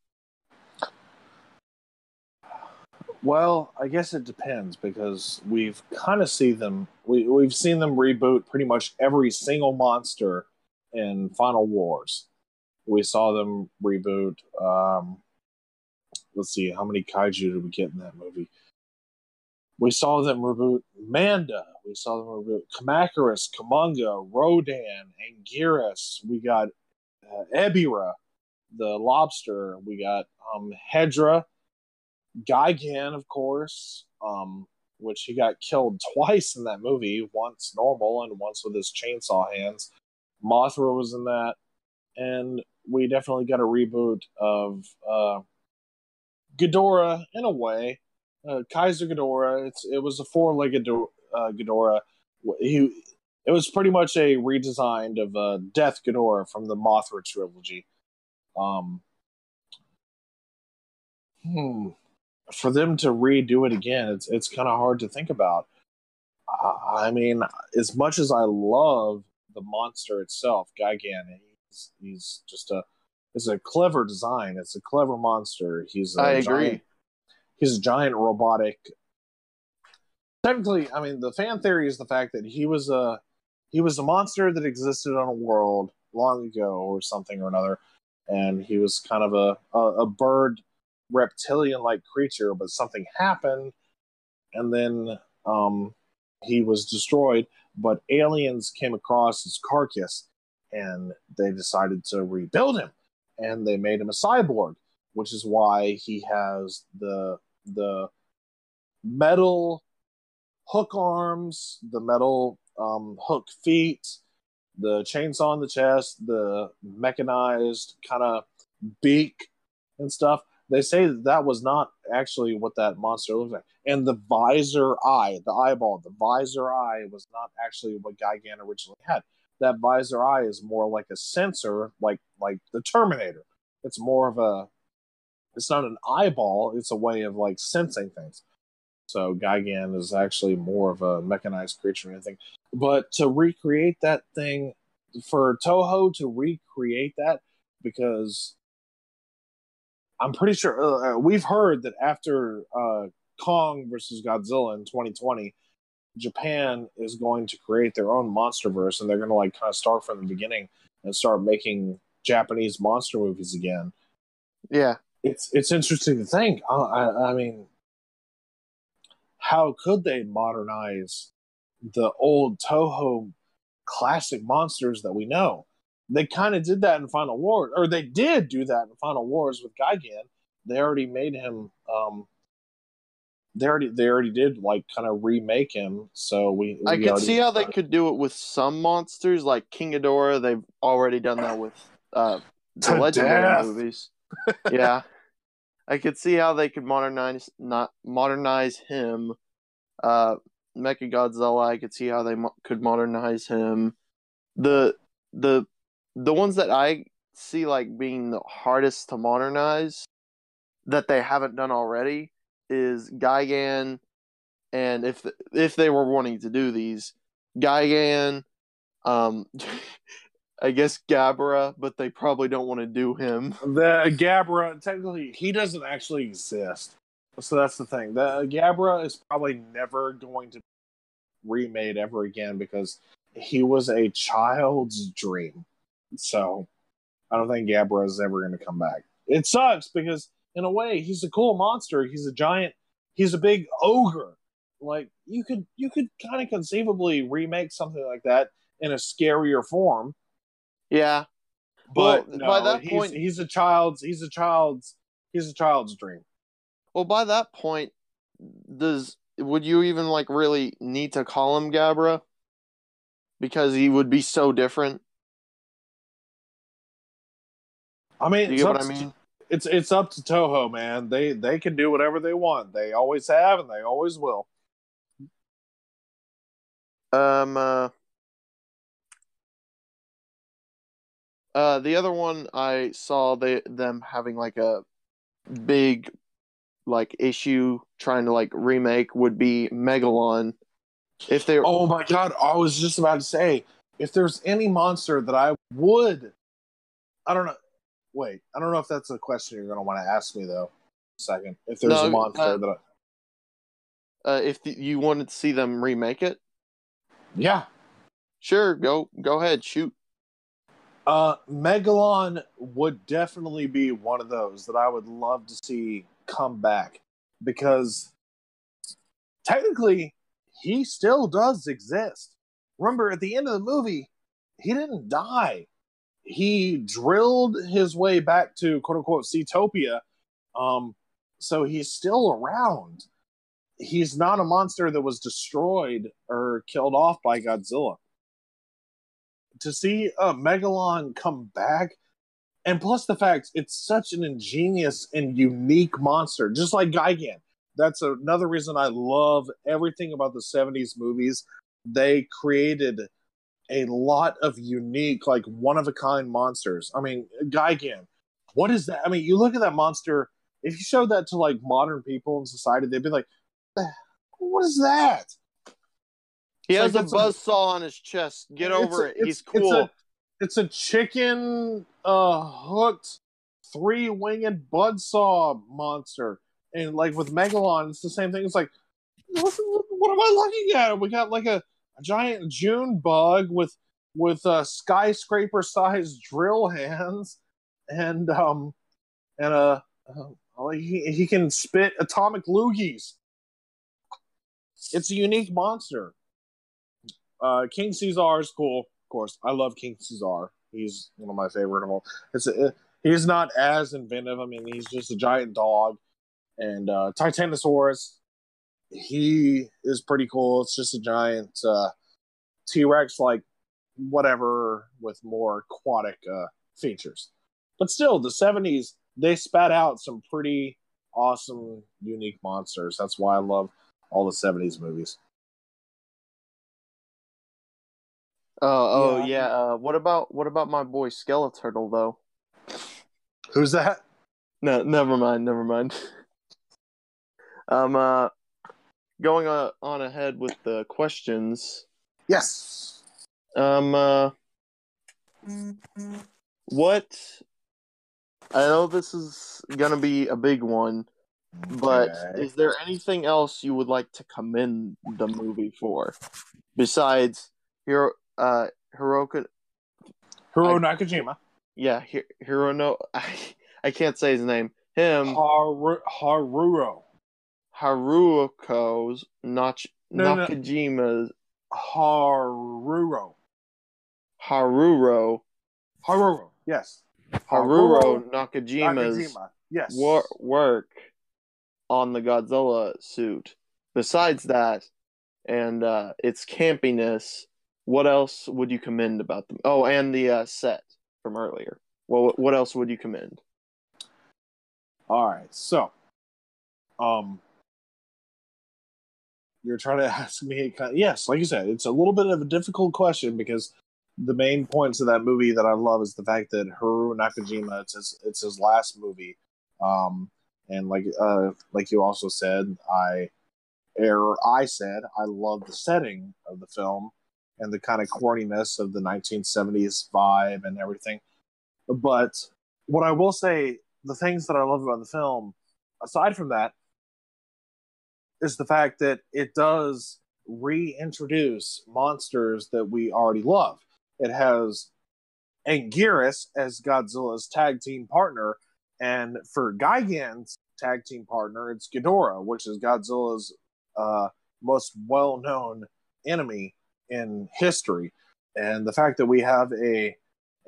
Well, I guess it depends because we've kind of seen them. We we've seen them reboot pretty much every single monster in Final Wars. We saw them reboot. Um, let's see, how many kaiju did we get in that movie? We saw them reboot Manda. We saw them reboot Kamacuras, Kumonga, Rodan, Anguirus. We got uh, Ebirah, the lobster. We got um, Hedorah. Gigan, of course, um, which he got killed twice in that movie, once normal and once with his chainsaw hands. Mothra was in that, and we definitely got a reboot of uh, Ghidorah in a way. Uh, Kaiser Ghidorah. It's it was a four-legged uh, Ghidorah. He it was pretty much a redesigned of uh, Death Ghidorah from the Mothra trilogy. Um, hmm for them to redo it again, it's it's kind of hard to think about. I mean, as much as I love the monster itself, Gigan, he's he's just a it's a clever design. It's a clever monster. He's a I agree. He's a giant robotic. Technically, I mean, the fan theory is the fact that he was a he was a monster that existed on a world long ago or something or another, and he was kind of a a, a bird reptilian like creature, but something happened, and then um, he was destroyed. But aliens came across his carcass, and they decided to rebuild him, and they made him a cyborg, which is why he has the the metal hook arms, the metal um, hook feet, the chainsaw on the chest, the mechanized kind of beak and stuff they say that, that was not actually what that monster looked like. And the visor eye, the eyeball, the visor eye was not actually what Gigan originally had. That visor eye is more like a sensor, like like the Terminator. It's more of a it's not an eyeball, it's a way of like sensing things. So Gigan is actually more of a mechanized creature than anything. But to recreate that thing for Toho to recreate that because I'm pretty sure uh, we've heard that after uh, Kong versus Godzilla in 2020, Japan is going to create their own monsterverse, and they're going to like kind of start from the beginning and start making Japanese monster movies again. Yeah, It's it's interesting to think. I, I, I mean, how could they modernize the old Toho classic monsters that we know? They kind of did that in Final War, or they did do that in Final Wars with Gigan. They already made him. Um, they already they already did like kind of remake him. So we. I we could already- see how they could do it with some monsters, like King Ghidorah. They've already done that with uh, the legendary death. movies. yeah, I could see how they could modernize not modernize him. Uh, Mechagodzilla. I could see how they mo- could modernize him. the the the ones that I see like being the hardest to modernize that they haven't done already is Gigan, and if if they were wanting to do these, Gigan, um, I guess Gabara, but they probably don't want to do him. The Gabara, technically, he doesn't actually exist. So that's the thing. The Gabara is probably never going to be remade ever again because he was a child's dream. So I don't think Gabara is ever going to come back. It sucks because in a way he's a cool monster. He's a giant. He's a big ogre. Like you could you could kind of conceivably remake something like that in a scarier form. Yeah, But Well, no, by that he's, point- he's a child's he's a child's he's a child's dream. Well, by that point, does would you even like really need to call him Gabara? Because he would be so different. I mean, You get what I mean? It's it's up to Toho, man. They they can do whatever they want. They always have, and they always will. Um. Uh, uh, the other one I saw they them having like a big like issue trying to like remake would be Megalon. If they Oh my god! I was just about to say, if there's any monster that I would, I don't know. Wait, I don't know if that's a question you're going to want to ask me though. Second, if there's No, a monster uh, that, I, uh, if the, you wanted to see them remake it, yeah, sure, go go ahead, shoot. uh, Megalon would definitely be one of those that I would love to see come back because technically he still does exist. Remember, at the end of the movie, he didn't die. He drilled his way back to quote unquote Seatopia. Um, so he's still around. He's not a monster that was destroyed or killed off by Godzilla. To see a Megalon come back, and plus the fact it's such an ingenious and unique monster, just like Gigan. That's another reason I love everything about the 70s movies. They created a lot of unique, like one of a kind monsters. I mean, Gigan, what is that? I mean, you look at that monster, if you showed that to like modern people in society, they'd be like, "Eh, what is that? He It's has like a buzz saw on his chest. Get over it. it's- He's it's cool. a- It's a chicken uh hooked three winged buzzsaw monster. And like with Megalon, it's the same thing. It's like, what, what am I looking at? We got like a, a giant June bug with with uh, skyscraper sized drill hands and um and uh, uh he, he can spit atomic loogies. It's a unique monster. Uh, King Caesar is cool, of course. I love King Caesar. He's one of my favorite of all. It's a, he's not as inventive. I mean, he's just a giant dog. And uh, Titanosaurus, he is pretty cool. It's just a giant uh, T Rex, like whatever, with more aquatic uh, features. But still, the 70s, they spat out some pretty awesome, unique monsters. That's why I love all the 70s movies. Oh, oh Yeah. yeah. Uh, what about what about my boy Skeleturtle though? Who's that? No, never mind. Never mind. um, uh, going on ahead with the questions. Yes. Um, uh, what? I know this is gonna be a big one, but Okay. is there anything else you would like to commend the movie for, besides Hiro, uh, Hiroka? Hiro I- Nakajima. Yeah, Hi- Hiro no, I, I can't say his name. Him, Haru- Haruro. Haruko's Nach No, no. Nakajima's Haruro. Haruro Haruro. Yes. Haruro Nakajima's Nakajima. Yes. wor- work on the Godzilla suit. Besides that, and uh, its campiness, what else would you commend about them? Oh, and the uh, set from earlier. Well, what else would you commend? All right. So, um, you're trying to ask me. Yes, like you said, it's a little bit of a difficult question because the main points of that movie that I love is the fact that Haru Nakajima it's his it's his last movie, um, and like uh like you also said, I or I said I love the setting of the film and the kind of corniness of the 1970s vibe and everything. But what I will say, the things that I love about the film, aside from that, is the fact that it does reintroduce monsters that we already love. It has Anguirus as Godzilla's tag team partner, and for Gigan's tag team partner, it's Ghidorah, which is Godzilla's uh, most well-known enemy in history. And the fact that we have a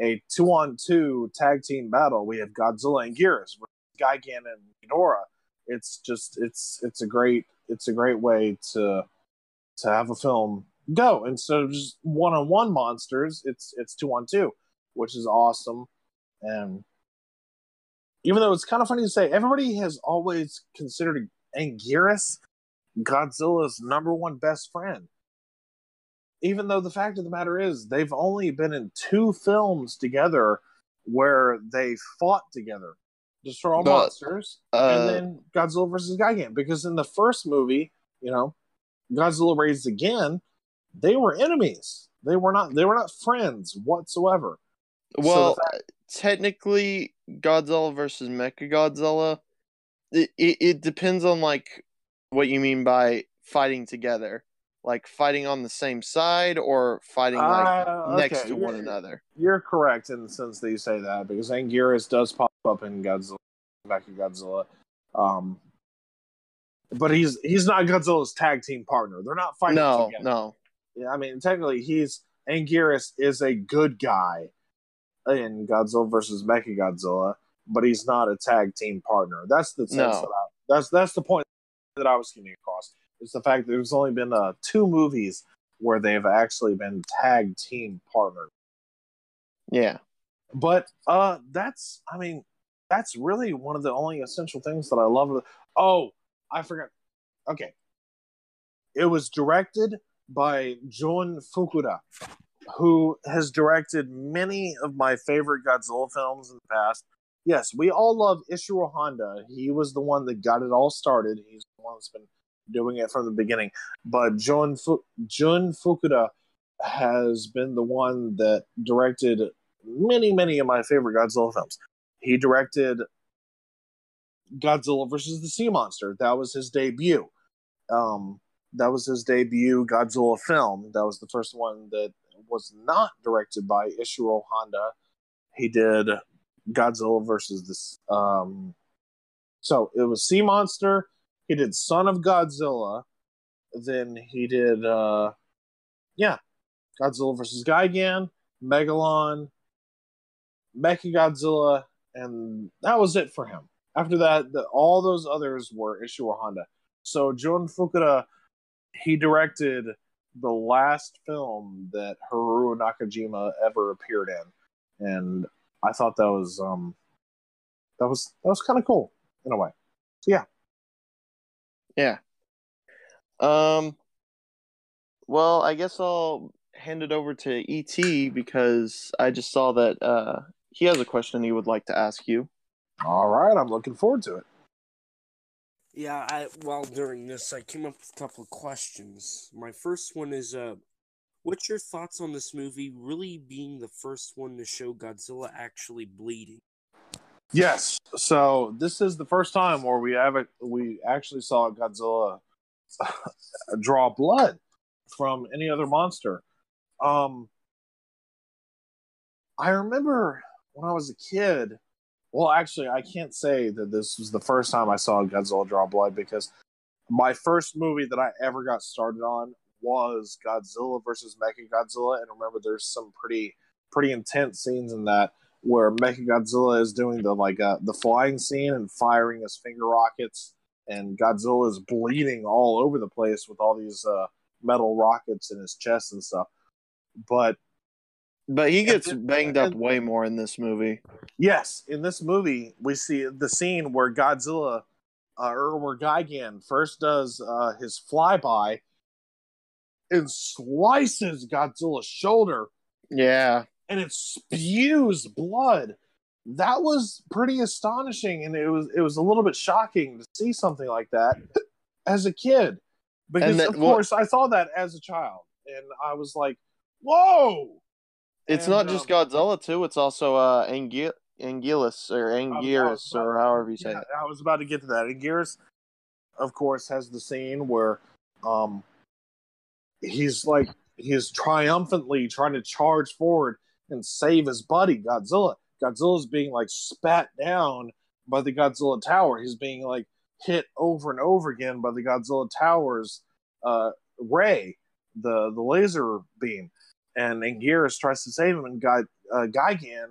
a two-on-two tag team battle, we have Godzilla and Anguirus, Gigan and Ghidorah. It's just it's it's a great it's a great way to to have a film go instead of just one-on-one monsters. It's it's two-on-two, which is awesome. And even though it's kind of funny to say, everybody has always considered Anguirus Godzilla's number one best friend. Even though the fact of the matter is, they've only been in two films together where they fought together, destroy all But, monsters, uh, and then Godzilla versus Gigan. Because in the first movie, you know, Godzilla Raids Again, they were enemies. They were not. They were not friends whatsoever. Well, technically, Godzilla versus Mechagodzilla, it, it it depends on like what you mean by fighting together, like fighting on the same side or fighting like Uh, next to one you're- another. You're correct in the sense that you say that because Anguirus does pop up in Godzilla, back in Godzilla, um, but he's he's not Godzilla's tag team partner. They're not fighting No, together. no, Yeah, I mean, technically, he's Anguirus is a good guy in Godzilla versus Mechagodzilla, but he's not a tag team partner. That's the sense No. that I, that's that's the point that I was getting across. It's the fact that there's only been uh, two movies where they've actually been tag team partners. yeah, But uh, that's I mean, that's really one of the only essential things that I love. Oh, I forgot. Okay, it was directed by Jun Fukuda, who has directed many of my favorite Godzilla films in the past. Yes, we all love Ishiro Honda. He was the one that got it all started. He's the one that's been doing it from the beginning. But Jun, Fu- Jun Fukuda has been the one that directed many, many of my favorite Godzilla films. He directed Godzilla versus the Sea Monster. That was his debut. Um, that was his debut Godzilla film. That was the first one that was not directed by Ishiro Honda. He did Godzilla versus this. Um, so it was Sea Monster. He did Son of Godzilla. Then he did, uh, yeah, Godzilla versus Gigan, Megalon, Mechagodzilla, and that was it for him. After that, the, all those others were Ishiro Honda. So Jun Fukuda, he directed the last film that Haru Nakajima ever appeared in, and I thought that was um that was that was kind of cool in a way. So yeah, yeah. Um. Well, I guess I'll hand it over to ET because I just saw that uh he has a question he would like to ask you. all right, I'm looking forward to it. Yeah, I while during this I came up with a couple of questions. My first one is uh what's your thoughts on this movie really being the first one to show Godzilla actually bleeding? Yes. So this is the first time where we have a, we actually saw Godzilla draw blood from any other monster. Um, I remember when I was a kid. Well, actually, I can't say that this was the first time I saw Godzilla draw blood because my first movie that I ever got started on was Godzilla versus Mechagodzilla, and remember, there's some pretty pretty intense scenes in that where Mechagodzilla is doing the like uh, the flying scene and firing his finger rockets, and Godzilla is bleeding all over the place with all these uh, metal rockets in his chest and stuff. But But he gets then- banged up and- way more in this movie. yes, in this movie we see the scene where Godzilla uh, or where Gigan first does uh, his flyby and slices Godzilla's shoulder Yeah. and it spews blood. That was pretty astonishing, and it was it was a little bit shocking to see something like that as a kid, because that- of well- course I saw that as a child, and I was like, "Whoa!" It's And, not just um, Godzilla too. It's also uh Angu- Anguillus or Anguirus about- or however you say Yeah, it. I was about to get to that. Anguirus, of course, has the scene where um he's like he's triumphantly trying to charge forward and save his buddy Godzilla. Godzilla's being like spat down by the Godzilla Tower. He's being like hit over and over again by the Godzilla Tower's uh ray, the the laser beam. And Anguirus tries to save him and Guy, uh, Gigan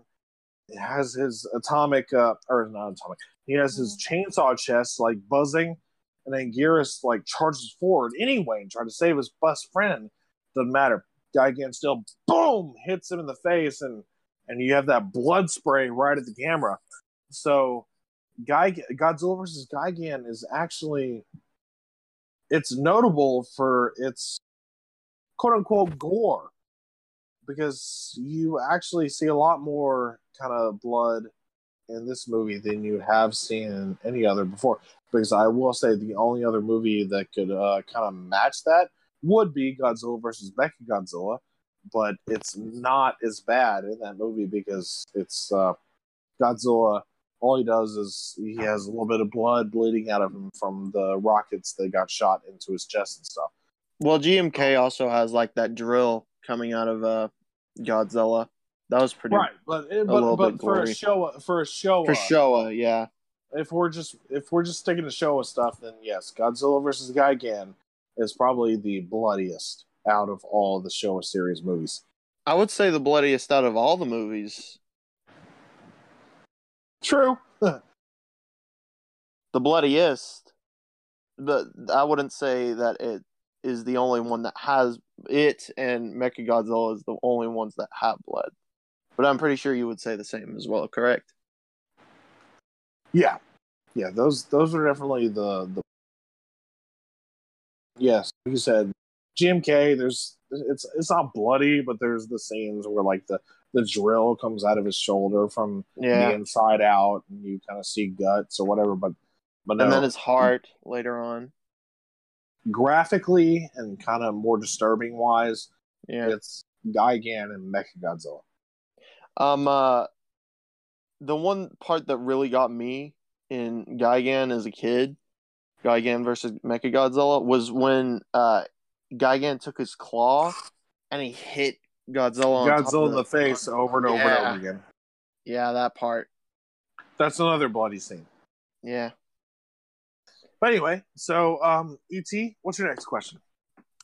has his atomic uh or not atomic he has his chainsaw chest like buzzing and then Gearus like charges forward anyway and trying to save his best friend. Doesn't matter. Gigan still boom hits him in the face and and you have that blood spray right at the camera. So Guy Godzilla versus Gigan is actually it's notable for its quote unquote gore because you actually see a lot more kind of blood in this movie than you have seen in any other before. Because I will say the only other movie that could uh, kind of match that would be Godzilla versus Mechagodzilla, but it's not as bad in that movie because it's uh, Godzilla. All he does is he has a little bit of blood bleeding out of him from the rockets that got shot into his chest and stuff. Well, GMK also has like that drill coming out of uh Godzilla. That was pretty Right, but but, little but bit for a show for a show for Showa. Yeah. if we're just if we're just sticking to Showa stuff, then yes, Godzilla versus Gigan is probably the bloodiest out of all the Showa series movies. I would say the bloodiest out of all the movies. True. The bloodiest. But I wouldn't say that it is the only one that has it and Mechagodzilla is the only ones that have blood. But I'm pretty sure you would say the same as well, correct? yeah, yeah. Those those are definitely the the. Yes, like you said, GMK. There's it's it's not bloody, but there's the scenes where like the the drill comes out of his shoulder from Yeah. the inside out, and you kind of see guts or whatever. But but no, And then his heart later on. Graphically and kind of more disturbing wise, Yeah. it's Gigan and Mechagodzilla. Um, uh, the one part that really got me in Gigan as a kid, Gigan versus Mechagodzilla, was when uh, Gigan took his claw and he hit Godzilla. On Godzilla in the face over and over and over again. Yeah, that part. That's another bloody scene. Yeah. But anyway, so um, ET, what's your next question?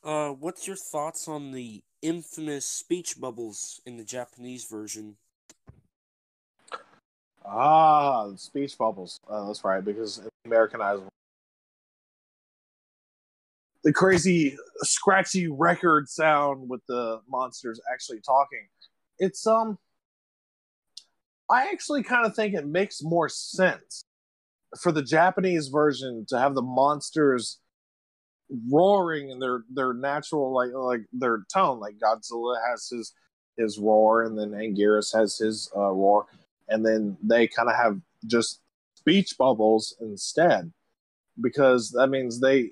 Uh, what's your thoughts on the infamous speech bubbles in the Japanese version? Ah, speech bubbles. Uh, that's right, because Americanized the crazy scratchy record sound with the monsters actually talking. It's um I actually kind of think it makes more sense for the Japanese version to have the monsters roaring in their their natural like like their tone like Godzilla has his his roar and then Anguirus has his uh, roar. And then they kind of have just speech bubbles instead because that means they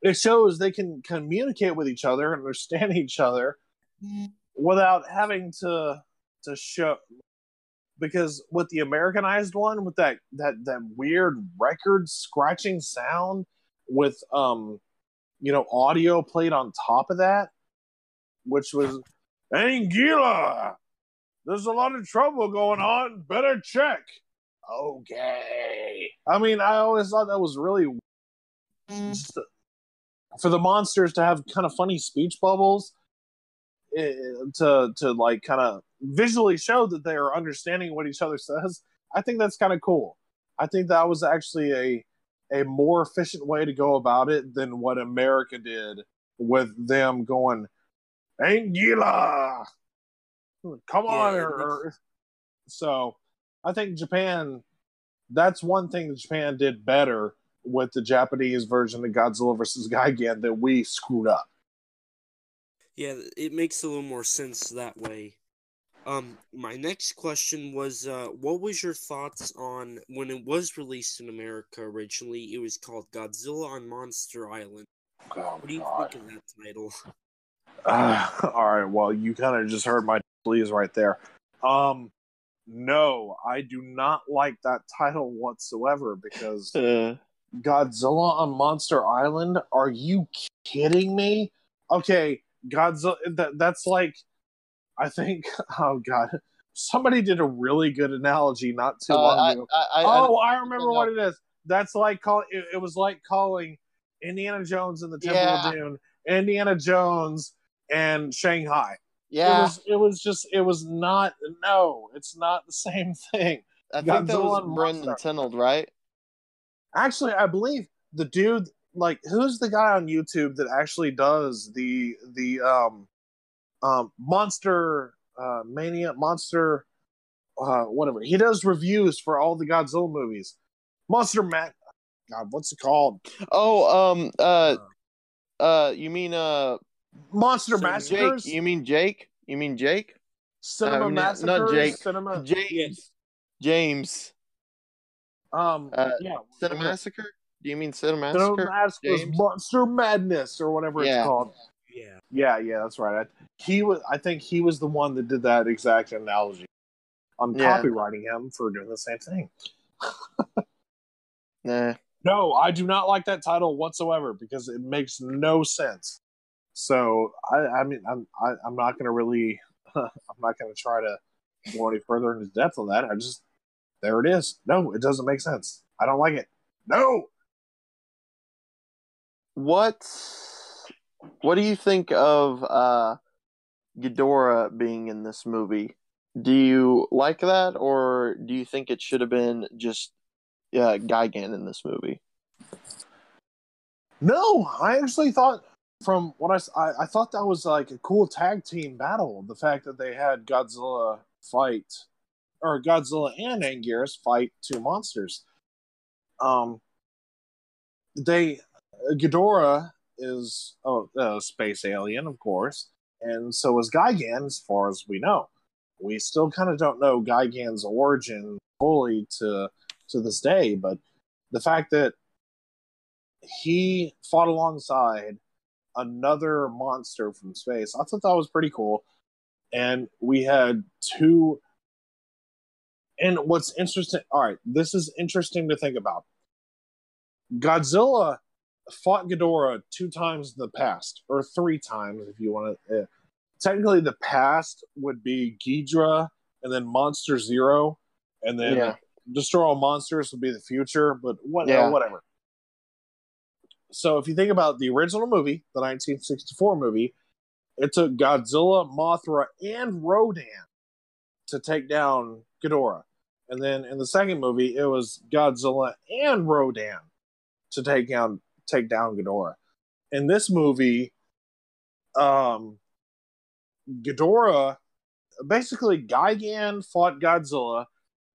it shows they can communicate with each other and understand each other without having to to show because with the americanized one with that that that weird record scratching sound with um you know audio played on top of that which was Anguilla there's a lot of trouble going on. Better check. Okay. I mean, I always thought that was really for the monsters to have kind of funny speech bubbles eh, to to like kind of visually show that they are understanding what each other says. I think that's kind of cool. I think that was actually a a more efficient way to go about it than what America did with them going Anguilla. Come on, Yeah, or, so I think Japan. That's one thing that Japan did better with the Japanese version of Godzilla versus Gigan that we screwed up. Yeah, it makes a little more sense that way. Um, my next question was, uh, what was your thoughts on when it was released in America originally? It was called Godzilla on Monster Island. Oh, What do you God. think of that title? Uh, all right. Well, you kind of just heard my pleas right there. Um, no, I do not like that title whatsoever because Uh, Godzilla on Monster Island. Are you kidding me? Okay, Godzilla. That that's like, I think. Oh God, somebody did a really good analogy not too uh, long I, ago. I, I, oh, I remember what it is. That's like call. It, it was like calling Indiana Jones and the Temple Yeah. of Doom, Indiana Jones and Shanghai. yeah, It was. It was just. It was not. No, it's not the same thing. I think that Godzilla was Brendan. Tenold, right? Actually, I believe the dude. Like, who's the guy on YouTube that actually does the the um um monster uh mania monster uh whatever he does reviews for all the Godzilla movies. Monster Matt. God, what's it called? Oh, um, uh, uh, you mean uh, Monster So Massacres. Jake? You mean Jake? You mean Jake? Cinema Uh, not- Massacres. not Jake. Cinema. James. James. Um. Uh, yeah. Cinemassacre? Do you mean Cinemassacre? Cinema Massacres. James? Monster Madness or whatever Yeah. it's called. Yeah. Yeah, yeah, that's right. I, he was. I think he was the one that did that exact analogy. I'm Yeah. copywriting him for doing the same thing. Nah. No, I do not like that title whatsoever because it makes no sense. So I, I mean, I'm, I, I'm not going to really, I'm not going to try to go any further into depth on that. I just, there it is. No, it doesn't make sense. I don't like it. No. What what do you think of uh Ghidorah being in this movie? Do you like that or do you think it should have been just uh, Gigan in this movie? No, I actually thought from what I I thought that was like a cool tag team battle. The fact that they had Godzilla fight, or Godzilla and Anguirus fight two monsters. Um, they Ghidorah is oh, a space alien, of course, and so is Gigan, as far as we know. We still kind of don't know Gigan's origin fully to to this day, but the fact that he fought alongside another monster from space. I thought that was pretty cool. And we had two. And what's interesting, all right, this is interesting to think about. Godzilla fought Ghidorah two times in the past, or three times if you want to. Uh, technically, the past would be Ghidra and then Monster Zero, and then Yeah. Destroy All Monsters would be the future, but what, Yeah. whatever. So if you think about the original movie, the 1964 movie, it took Godzilla, Mothra, and Rodan to take down Ghidorah. And then in the second movie, it was Godzilla and Rodan to take down take down Ghidorah. In this movie, um, Ghidorah basically Gigan fought Godzilla,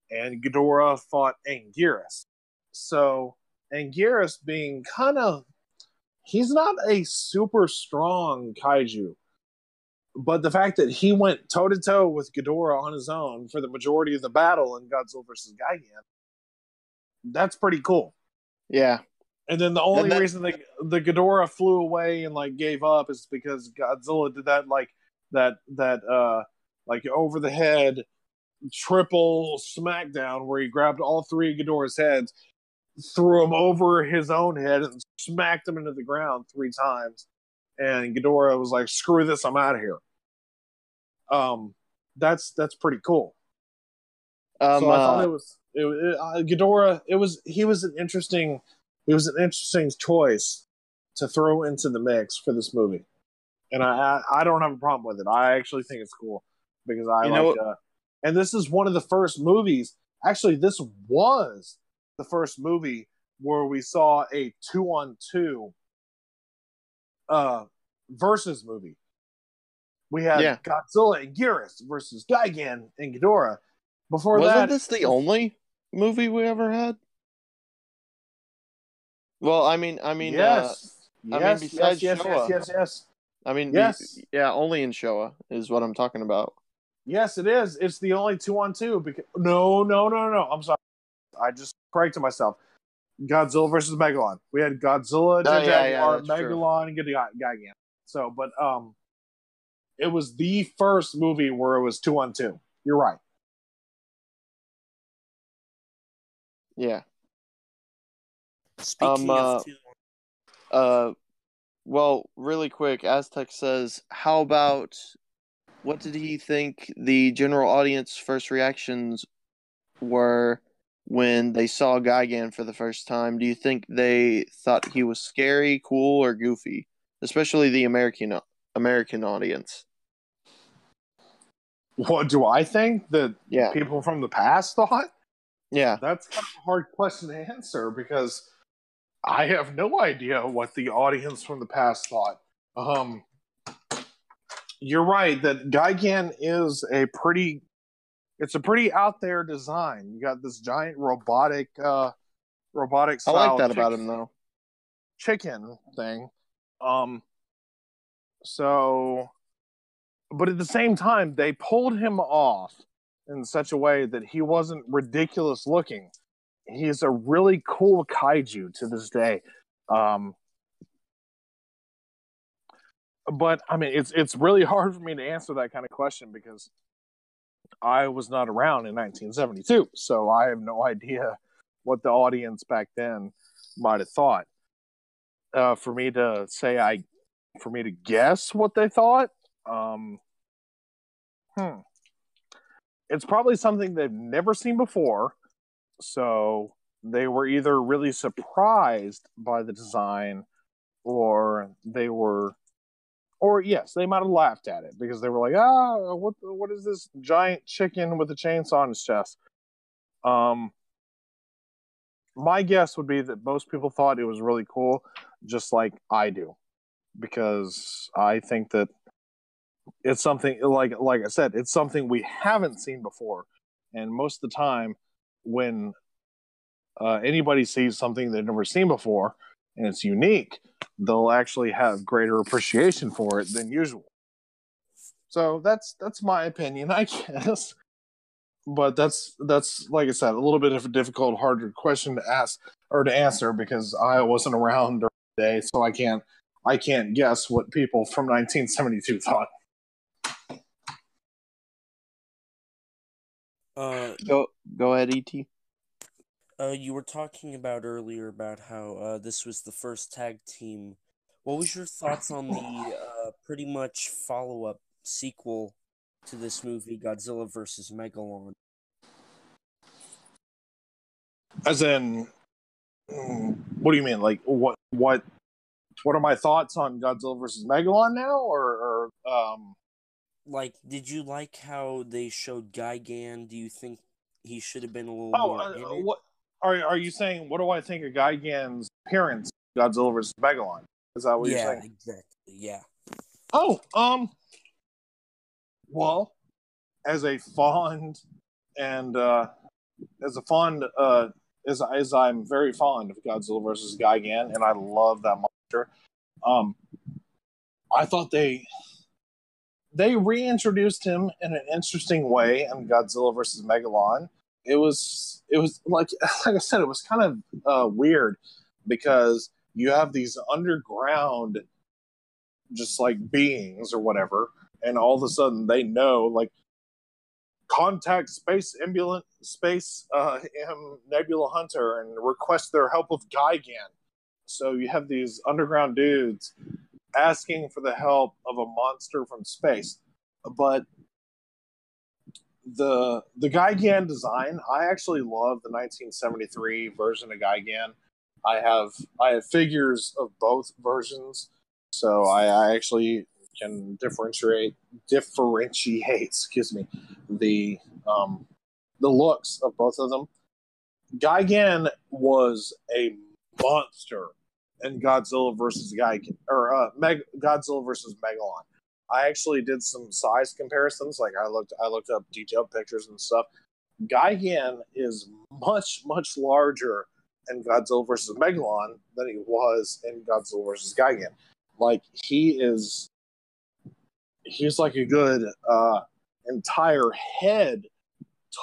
and Ghidorah fought Anguirus. So Anguirus being kind of he's not a super strong kaiju. But the fact that he went toe to toe with Ghidorah on his own for the majority of the battle in Godzilla versus Gigan, that's pretty cool. Yeah. And then the only that- reason the the Ghidorah flew away and like gave up is because Godzilla did that like that that uh like over the head triple smackdown where he grabbed all three of Ghidorah's heads, threw them over his own head, and smacked them into the ground three times. And Ghidorah was like, "Screw this, I'm out of here." Um, that's that's pretty cool. Um, so I thought uh, it was it, it, uh, Ghidorah. It was he was an interesting he was an interesting choice to throw into the mix for this movie, and I I, I don't have a problem with it. I actually think it's cool because I You know like. Uh, and this is one of the first movies. Actually, this was the first movie where we saw a two on two uh versus movie. We had Yeah. Godzilla and Gearus versus Gigan and Ghidorah. Before wasn't that, this the only movie we ever had? Well, I mean, I mean, uh, yes, I mean, yes, besides yes, yes, Showa. yes, yes, yes. I mean, Yes. yeah, only in Showa is what I'm talking about. Yes, it is. It's the only two on two. Because no, no, no, no. I'm sorry. I just corrected myself. Godzilla versus Megalon. We had Godzilla, Oh, yeah, yeah. Megalon, and Giga- Gigan. So, but um, it was the first movie where it was two on two. You're right. Yeah. Speaking uh, of two, Uh, well, really quick, Aztec says, how about what did he think the general audience first reactions were when they saw Gigan for the first time? Do you think they thought he was scary, cool, or goofy? Especially the American American audience. What do I think that Yeah, people from the past thought? yeah, That's kind of a hard question to answer because I have no idea what the audience from the past thought. Um, you're right that Gigan is a pretty, it's a pretty out there design. You got this giant robotic, uh, robotic. I like style that about him though. chicken thing. Um, so, but at the same time, they pulled him off in such a way that he wasn't ridiculous looking. He's a really cool kaiju to this day. Um, but I mean, it's it's really hard for me to answer that kind of question because I was not around in 1972, so I have no idea what the audience back then might have thought uh, for me to say I for me to guess what they thought. Um, hmm. It's probably something they've never seen before, so they were either really surprised by the design, or they were, or yes, they might have laughed at it because they were like, "Ah, what what is this giant chicken with a chainsaw on his chest?" Um, my guess would be that most people thought it was really cool, just like I do, because I think that it's something like like I said, it's something we haven't seen before, and most of the time, when uh, anybody sees something they've never seen before and it's unique, they'll actually have greater appreciation for it than usual. So that's that's my opinion, I guess. But that's that's like I said, a little bit of a difficult, harder question to ask or to answer because I wasn't around during the day, so I can't I can't guess what people from 1972 thought. Uh, Go go ahead, Et. uh, you were talking about earlier about how uh, this was the first tag team. What was your thoughts on the uh, pretty much follow up sequel to this movie, Godzilla versus Megalon? As in, what do you mean? Like what what what are my thoughts on Godzilla versus Megalon now, or, or um? Like, did you like how they showed Gigan? Do you think he should have been a little Oh, more uh, in what are are you saying? What do I think of Gigan's appearance? Godzilla versus Megalon. Is that what you're saying? yeah, exactly. Yeah. Oh, um, well, as a fond and uh, as a fond uh, as as I'm very fond of Godzilla versus Gigan, and I love that monster. Um, I thought they they reintroduced him in an interesting way in Godzilla versus Megalon. It was it was like like I said, it was kind of uh, weird because you have these underground just like beings or whatever, and all of a sudden they know like contact space ambulance space uh, Nebula Hunter and request their help of Gigan. So you have these underground dudes asking for the help of a monster from space, but the the Gigan design, I actually love the 1973 version of Gigan. I have I have figures of both versions, so I, I actually can differentiate differentiate excuse me the um, the looks of both of them. Gigan was a monster in Godzilla versus Gigan or uh, Meg- Godzilla versus Megalon. I actually did some size comparisons. Like I looked, I looked up detailed pictures and stuff. Gigan is much, much larger in Godzilla versus Megalon than he was in Godzilla versus Gigan. Like he is he's like a good uh, entire head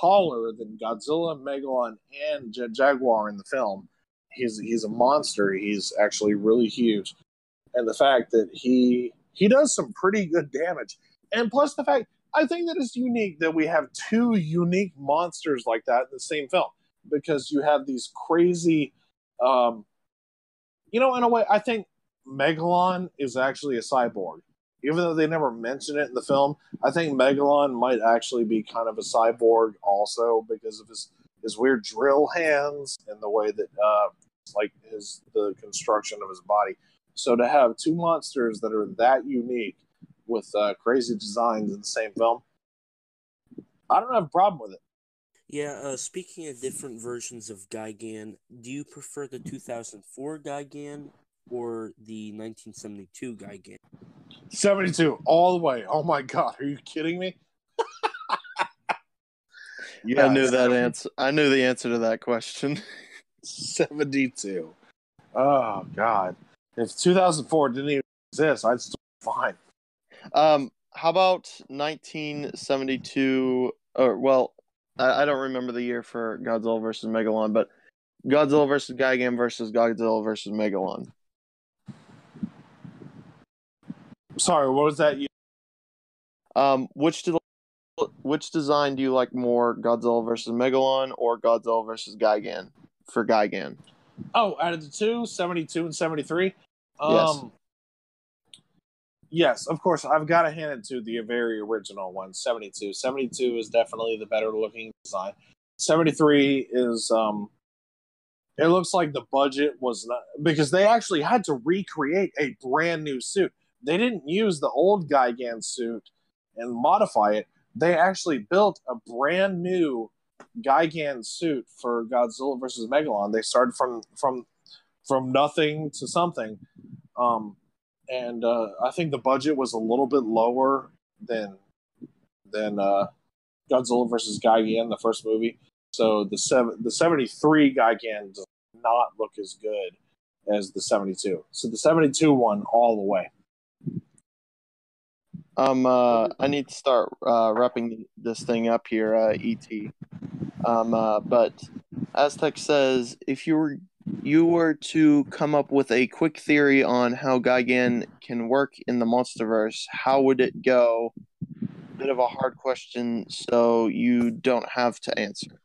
taller than Godzilla, Megalon, and Jaguar in the film. He's he's a monster. He's actually really huge, and the fact that he he does some pretty good damage, and plus the fact I think that it's unique that we have two unique monsters like that in the same film. Because you have these crazy, um, you know, in a way, I think Megalon is actually a cyborg. Even though they never mention it in the film, I think Megalon might actually be kind of a cyborg also because of his his weird drill hands and the way that uh, like his the construction of his body. So to have two monsters that are that unique with uh, crazy designs in the same film, I don't have a problem with it. Yeah, uh, speaking of different versions of Gigan, do you prefer the 2004 Gigan or the 1972 Gigan? 72 all the way. Oh my god, are you kidding me? yeah, I knew that answer. I knew the answer to that question. 72. Oh god. If 2004 didn't even exist, I'd still be fine. Um, how about 1972 or well, I, I don't remember the year for Godzilla versus Megalon, but Godzilla versus Gigan versus Godzilla versus Megalon. Sorry, what was that? Um, which de- which design do you like more, Godzilla versus Megalon or Godzilla versus Gigan for Gigan? Oh, out of the two, 72 and 73? Um, yes. Yes, of course. I've got to hand it to the very original one, 72. 72 is definitely the better looking design. 73 is um it looks like the budget was not because they actually had to recreate a brand new suit they didn't use the old Gigan suit and modify it. They actually built a brand new Gigan suit for Godzilla versus Megalon. They started from from from nothing to something, um, and uh, I think the budget was a little bit lower than than uh, Godzilla versus Gigan, the first movie. So the seven the seventy three Gigan does not look as good as the seventy two. So the seventy two one all the way. Um, uh, I need to start uh, wrapping this thing up here, uh, ET. Um, uh, but Aztec says if you were you were to come up with a quick theory on how Gigan can work in the MonsterVerse, how would it go? Bit of a hard question, so you don't have to answer.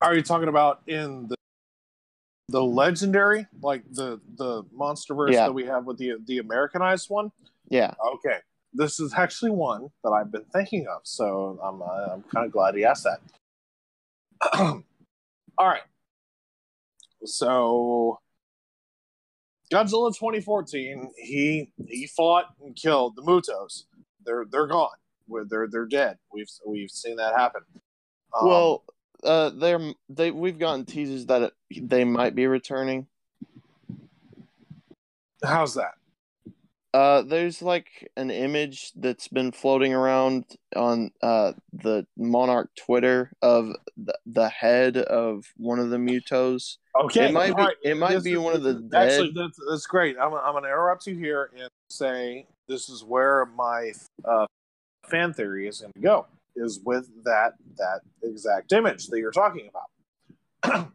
Are you talking about in the the legendary, like the the MonsterVerse yeah. that we have with the the Americanized one? Yeah. Okay. This is actually one that I've been thinking of, so I'm uh, I'm kind of glad he asked that. All right. So Godzilla 2014, he he fought and killed the Mutos. They're they're gone. They're they're dead. We've we've seen that happen. Um, well, uh, they're they we've gotten teasers that it, they might be returning. How's that? Uh, there's like an image that's been floating around on uh, the Monarch Twitter of the, the head of one of the Mutos. Okay, it might be. Right. It might this be is, one of the dead. Actually, that's, that's great. I'm, I'm going to interrupt you here and say this is where my uh, fan theory is going to go. Is with that that exact image that you're talking about.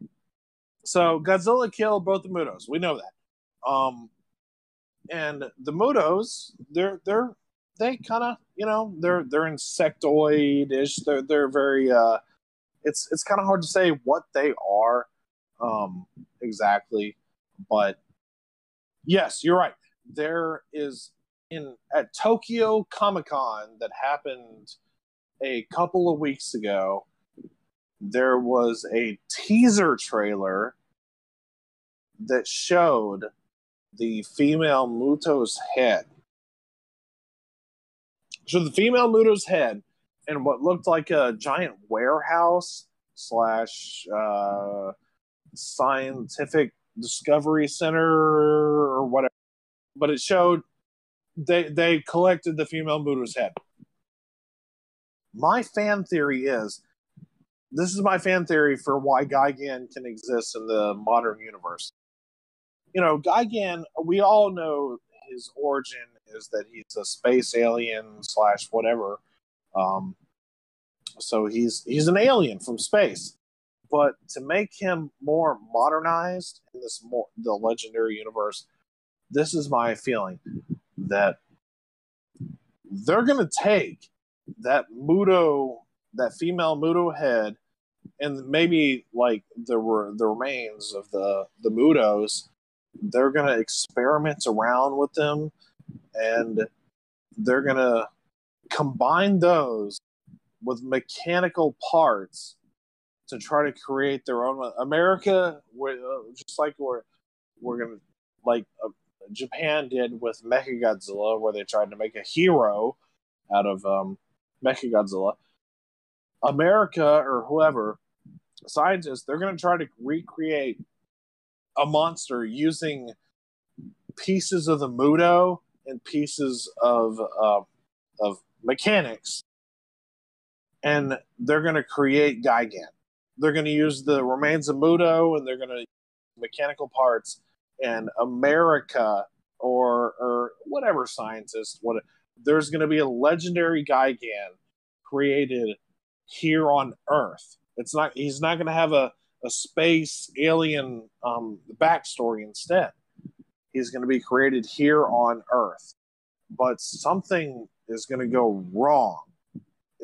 so Godzilla killed both the Mutos. We know that. Um, and the Mutos, they're they're they kind of you know they're they're insectoid-ish. They're they're very uh, it's it's kind of hard to say what they are um, exactly, but yes, you're right. There is in at Tokyo Comic Con that happened a couple of weeks ago. There was a teaser trailer that showed the female Muto's head. So the female Muto's head and what looked like a giant warehouse slash uh, scientific discovery center or whatever. But it showed they they collected the female Muto's head. My fan theory is this is my fan theory for why Gigan can exist in the modern universe you know, Gigan, we all know his origin is that he's a space alien slash whatever. Um, so he's he's an alien from space. But to make him more modernized in this more the legendary universe, this is my feeling that they're gonna take that Muto, that female Muto head, and maybe like the were the remains of the the Mutos, they're gonna experiment around with them, and they're gonna combine those with mechanical parts to try to create their own America. Where uh, just like we're we're gonna like uh, Japan did with Mechagodzilla, where they tried to make a hero out of um, Mechagodzilla. America or whoever scientists, they're going to try to recreate a monster using pieces of the Muto and pieces of uh, of mechanics, and they're going to create Gigan. They're going to use the remains of Muto, and they're going to mechanical parts. And America or or whatever scientist, what there's going to be a legendary Gigan created here on Earth. It's not. He's not going to have a a space alien um, backstory instead. He's going to be created here on Earth, but something is going to go wrong.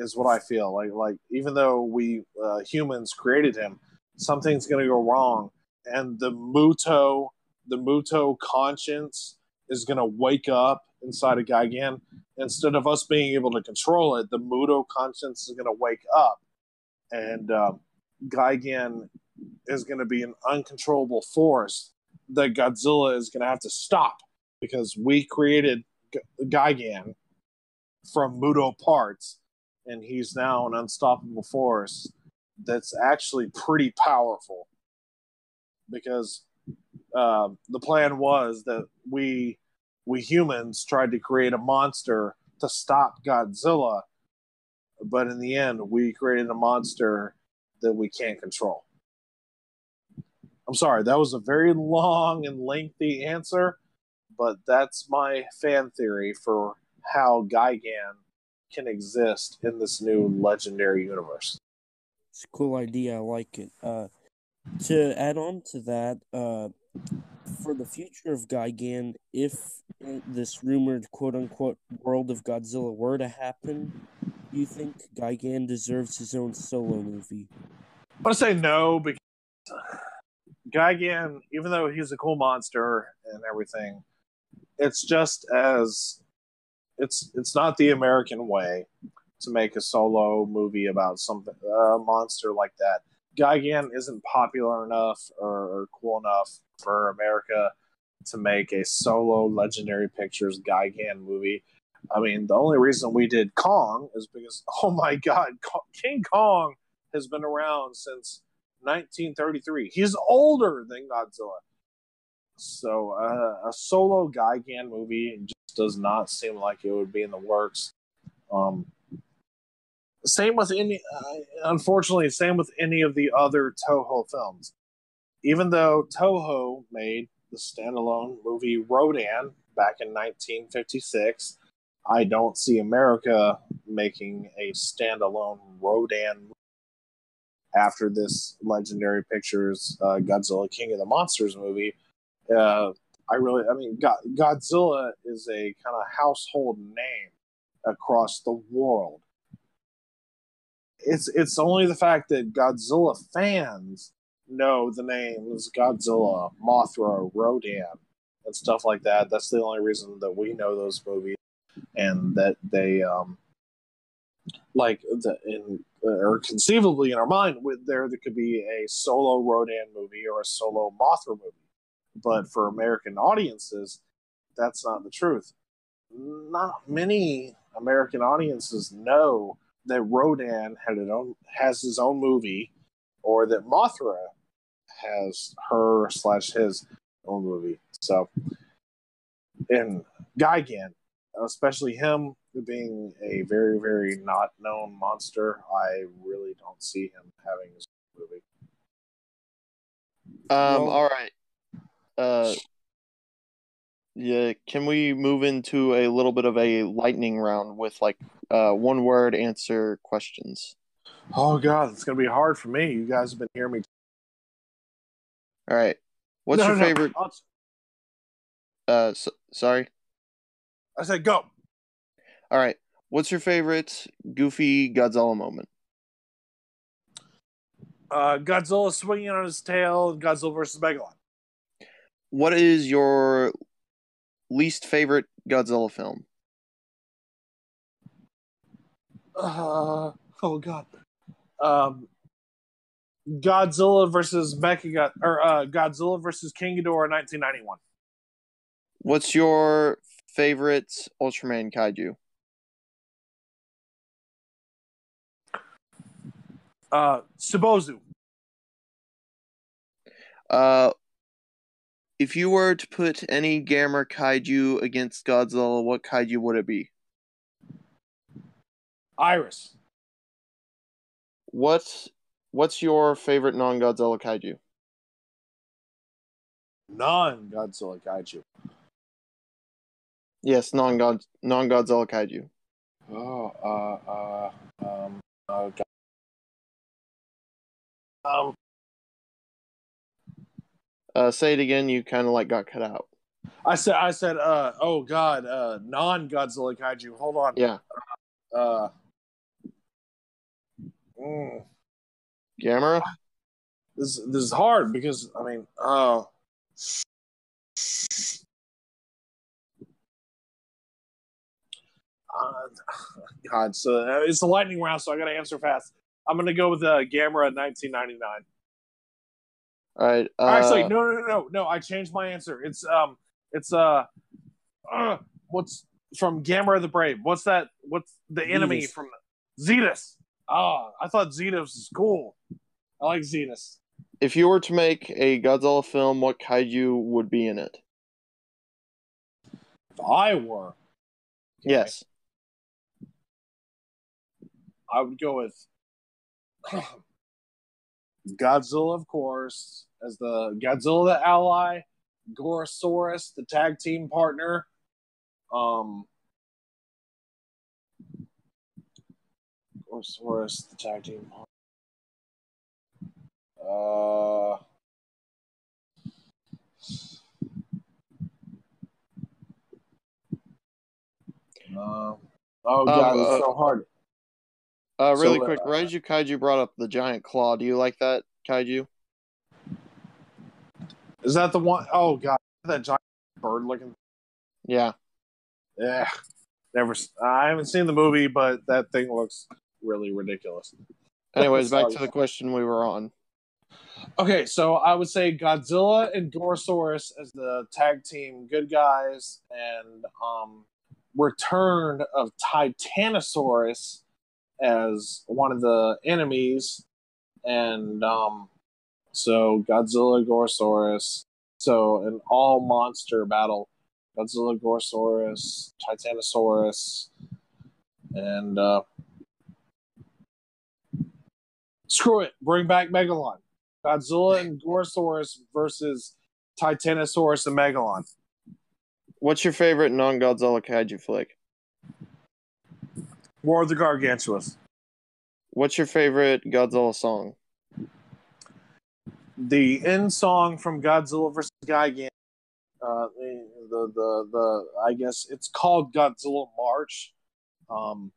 Is what I feel like. Like even though we uh, humans created him, something's going to go wrong, and the Muto, the Muto conscience is going to wake up inside of Gigan. Instead of us being able to control it, the Muto conscience is going to wake up, and um, Gigan is going to be an uncontrollable force that Godzilla is going to have to stop because we created G- Gigan from Muto parts, and he's now an unstoppable force that's actually pretty powerful. Because uh, the plan was that we we humans tried to create a monster to stop Godzilla, but in the end, we created a monster that we can't control. I'm sorry, that was a very long and lengthy answer, but that's my fan theory for how Gigan can exist in this new legendary universe. It's a cool idea. I like it. Uh, to add on to that, uh, for the future of Gigan, if this rumored quote unquote world of Godzilla were to happen, do you think Gigan deserves his own solo movie? I'm gonna say no because Gigan, even though he's a cool monster and everything, it's just as it's it's not the American way to make a solo movie about something a monster like that. Gigan isn't popular enough or, or cool enough for America to make a solo Legendary Pictures Gigan movie. I mean, the only reason we did Kong is because, oh my God, King Kong has been around since 1933. He's older than Godzilla. So uh, a solo Gigan movie just does not seem like it would be in the works. Um, same with any, uh, unfortunately, same with any of the other Toho films. Even though Toho made the standalone movie Rodan back in 1956, I don't see America making a standalone Rodan after this Legendary Pictures uh, Godzilla King of the Monsters movie. Uh, I really, I mean, God, Godzilla is a kind of household name across the world. It's it's only the fact that Godzilla fans know the names Godzilla, Mothra, Rodan, and stuff like that. That's the only reason that we know those movies, and that they um, like the, in uh, or conceivably in our mind, with there there could be a solo Rodan movie or a solo Mothra movie, but for American audiences, that's not the truth. Not many American audiences know that Rodan had it own has his own movie, or that Mothra has her slash his own movie. So, and Gigan, especially him being a very, very not known monster, I really don't see him having his movie. Um. Well, all right. Uh. Yeah. can we move into a little bit of a lightning round with like uh, one word answer questions? Oh god, it's gonna be hard for me. You guys have been hearing me. All right. What's No, your no, no. favorite? I'll- Uh, s sorry. I said go. All right. What's your favorite Goofy Godzilla moment? Uh, Godzilla swinging on his tail and Godzilla versus Megalon. What is your least favorite Godzilla film? Uh, oh god. Um, Godzilla versus Mecha or uh, Godzilla versus King Ghidorah, 1991. What's your favorite Ultraman kaiju? Uh, Subozu. Uh, if you were to put any Gamera kaiju against Godzilla, what kaiju would it be? Iris. What's What's your favorite non-Godzilla kaiju? Non Godzilla Kaiju. Yes, non-God non-Godzilla kaiju. Oh, uh, uh, um, uh, God. Um, Uh, say it again. You kind of like got cut out. I said, I said, uh, oh god, uh, non Godzilla Kaiju. Hold on. Yeah, Uh, mm, Gamera. this this is hard because I mean, oh, uh, God. So uh, it's a lightning round, so I got to answer fast. I'm gonna go with uh, Gamera 1999. All right. Uh, Actually, no, no, no, no, no. I changed my answer. It's um, it's uh, uh what's from Gamera the Brave? What's that? What's the enemy from Zedus? Oh, I thought Zedus is cool. I like Zedus. If you were to make a Godzilla film, what kaiju would be in it? If I were, Yes. I would go with Godzilla, of course, as the Godzilla the ally, Gorosaurus, the tag team partner. Um, Gorosaurus, the tag team partner. Uh, uh, oh god, uh, it's so hard. Uh, really So, uh, quick, Raiju Kaiju brought up the giant claw. Do you like that kaiju? Is that the one oh god, that giant bird looking? Yeah. Yeah, never. I haven't seen the movie, but that thing looks really ridiculous. Anyways, back to the question we were on. Okay, so I would say Godzilla and Gorosaurus as the tag team good guys, and um, return of Titanosaurus as one of the enemies, and um, so Godzilla, Gorosaurus. So an all monster battle: Godzilla, Gorosaurus, Titanosaurus, and uh, screw it, bring back Megalon. Godzilla and Gorosaurus versus Titanosaurus and Megalon. What's your favorite non-Godzilla kaiju flick? War of the Gargantuas. What's your favorite Godzilla song? The end song from Godzilla versus Gigan. Uh, the, the the the I guess it's called Godzilla March. Um,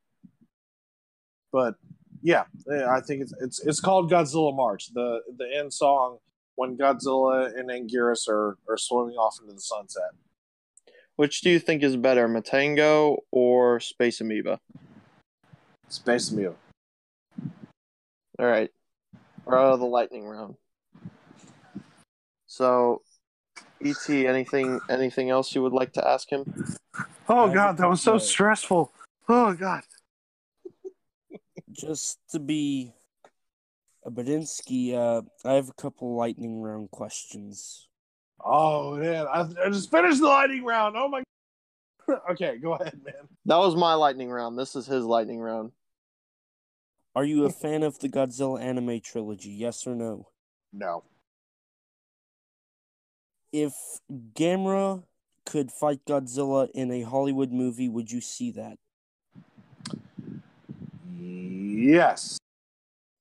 but yeah, yeah, I think it's it's it's called Godzilla March. The the end song when Godzilla and Anguirus are are swimming off into the sunset. Which do you think is better, Matango or Space Amoeba? Space meal. All right, we're out of the lightning round. So, ET, anything anything else you would like to ask him? Oh God, that was so know. stressful. Oh God. Just to be a Badinsky, uh, I have a couple lightning round questions. Oh man, I, I just finished the lightning round. Oh my. okay, go ahead, man. That was my lightning round. This is his lightning round. Are you a fan of the Godzilla anime trilogy? Yes or no? No. If Gamera could fight Godzilla in a Hollywood movie, would you see that? Yes,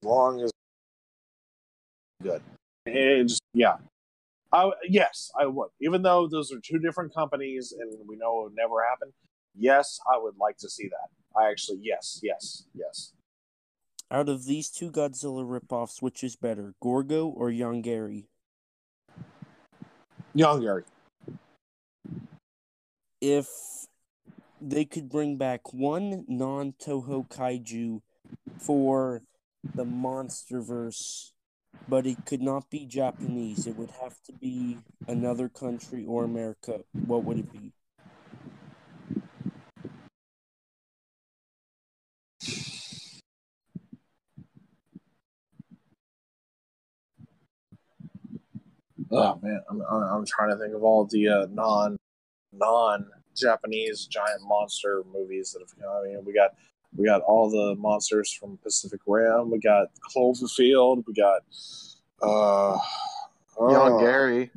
as long as good. It just yeah, I, yes, I would. Even though those are two different companies and we know it would never happen, yes, I would like to see that. I actually, yes, yes, yes. Out of these two Godzilla ripoffs, which is better, Gorgo or Yongary? Yongary. If they could bring back one non Toho kaiju for the MonsterVerse but it could not be Japanese. It would have to be another country or America. What would it be? Oh man, I'm I'm trying to think of all the uh, non non Japanese giant monster movies that have come. I mean, we got we got all the monsters from Pacific Rim. We got Cloverfield. We got uh, Young oh. Gary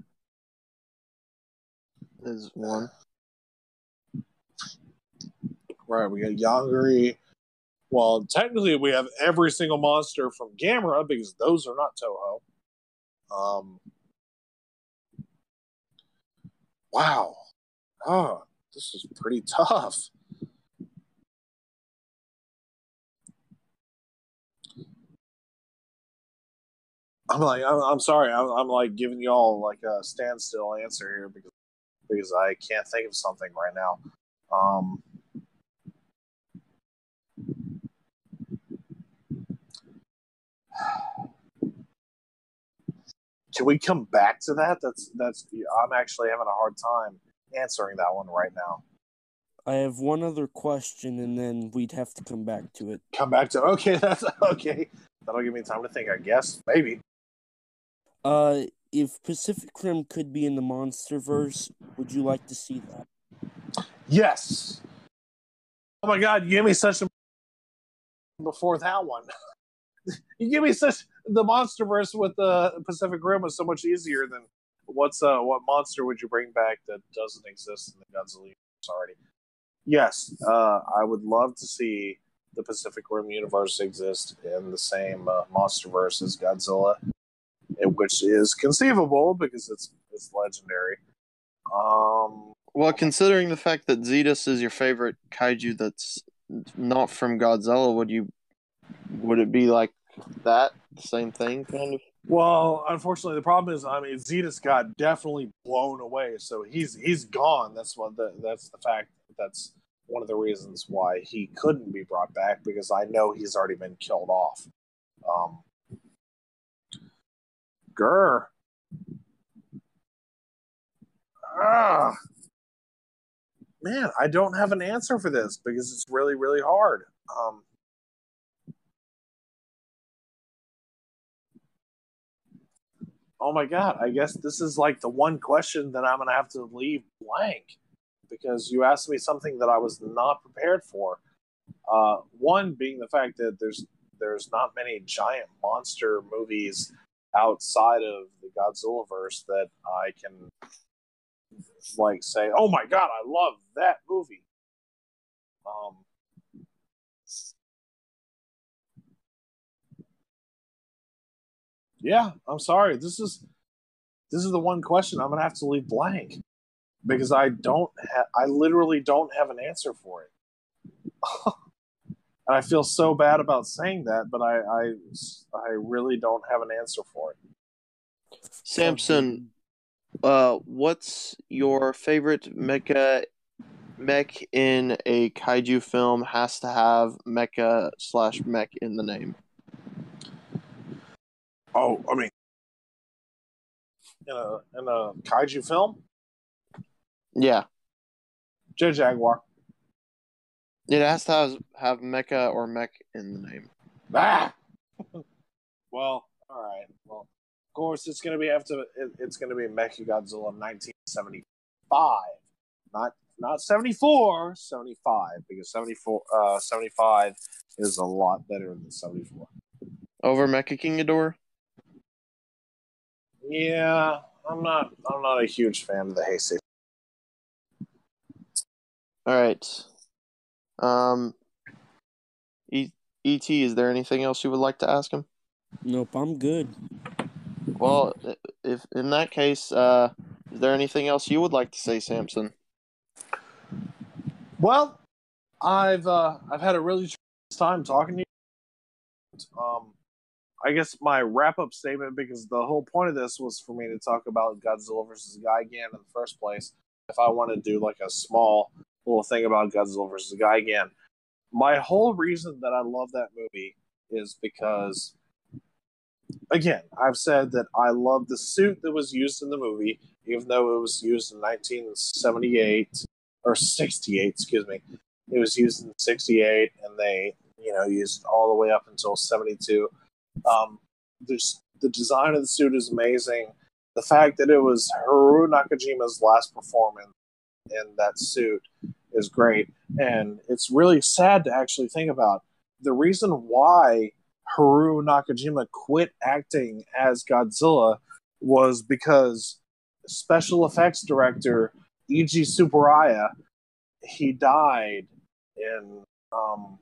is one. Right, we got Yongary. Well, technically, we have every single monster from Gamera because those are not Toho. Um, wow. Oh, this is pretty tough. I'm like, I'm, I'm sorry, I'm, I'm like giving y'all like a standstill answer here because because I can't think of something right now. Um, can we come back to that? That's that's. I'm actually having a hard time answering that one right now. I have one other question, and then we'd have to come back to it. Come back to okay. That's okay. That'll give me time to think. I guess maybe. Uh, if Pacific Rim could be in the MonsterVerse, would you like to see that? Yes. Oh my God! You gave me such a before that one. you give me such the MonsterVerse with the Pacific Rim was so much easier than what's uh what monster would you bring back that doesn't exist in the Godzilla universe already? Yes, uh, I would love to see the Pacific Rim universe exist in the same uh, MonsterVerse as Godzilla which is conceivable because it's it's legendary. Um, well, considering the fact that Zedus is your favorite kaiju that's not from Godzilla, would you would it be like that The same thing kind of? Well, unfortunately, the problem is, I mean, Zedus got definitely blown away, so he's he's gone. That's what the that's the fact. That's one of the reasons why he couldn't be brought back because I know he's already been killed off. Um, Grr. Ah. Man, I don't have an answer for this because it's really, really hard. Um, oh my god, I guess this is like the one question that I'm to have to leave blank because you asked me something that I was not prepared for. Uh, one being the fact that there's there's not many giant monster movies outside of the Godzilla verse that I can like say, "Oh my god, I love that movie." Um, yeah, I'm sorry. This is this is the one question I'm gonna have to leave blank because I don't I literally don't have an answer for it. And I feel so bad about saying that, but I, I, I really don't have an answer for it. Samson, uh, what's your favorite mecha mech in a kaiju film has to have mecha slash mech in the name? Oh, I mean, in a in a kaiju film. Yeah. Jet Jaguar. It has to have, have mecha or mech in the name. Ah. well, all right. Well, of course, it's going to be after it, it's going to be Mecha Godzilla 1975, not not 74, 75 because 74 uh 75 is a lot better than 74. Over Mecha King Ghidorah? Yeah, I'm not I'm not a huge fan of the Heisei All right. Um, e- Et, is there anything else you would like to ask him? Nope, I'm good. Well, if in that case, uh, is there anything else you would like to say, Samson? Well, I've uh, I've had a really time talking to you. Um, I guess my wrap up statement, because the whole point of this was for me to talk about Godzilla versus Gigan in the first place. If I want to do like a small little thing about Godzilla versus Gigan, my whole reason that I love that movie is because, again, I've said that I love the suit that was used in the movie, even though it was used in 1978 or 68, excuse me. It was used in 68, and they, you know, used all the way up until 72. Um, there's, the design of the suit is amazing. The fact that it was Haruo Nakajima's last performance in that suit is great. And it's really sad to actually think about. The reason why Haruo Nakajima quit acting as Godzilla was because special effects director Eiji Tsuburaya he died in um,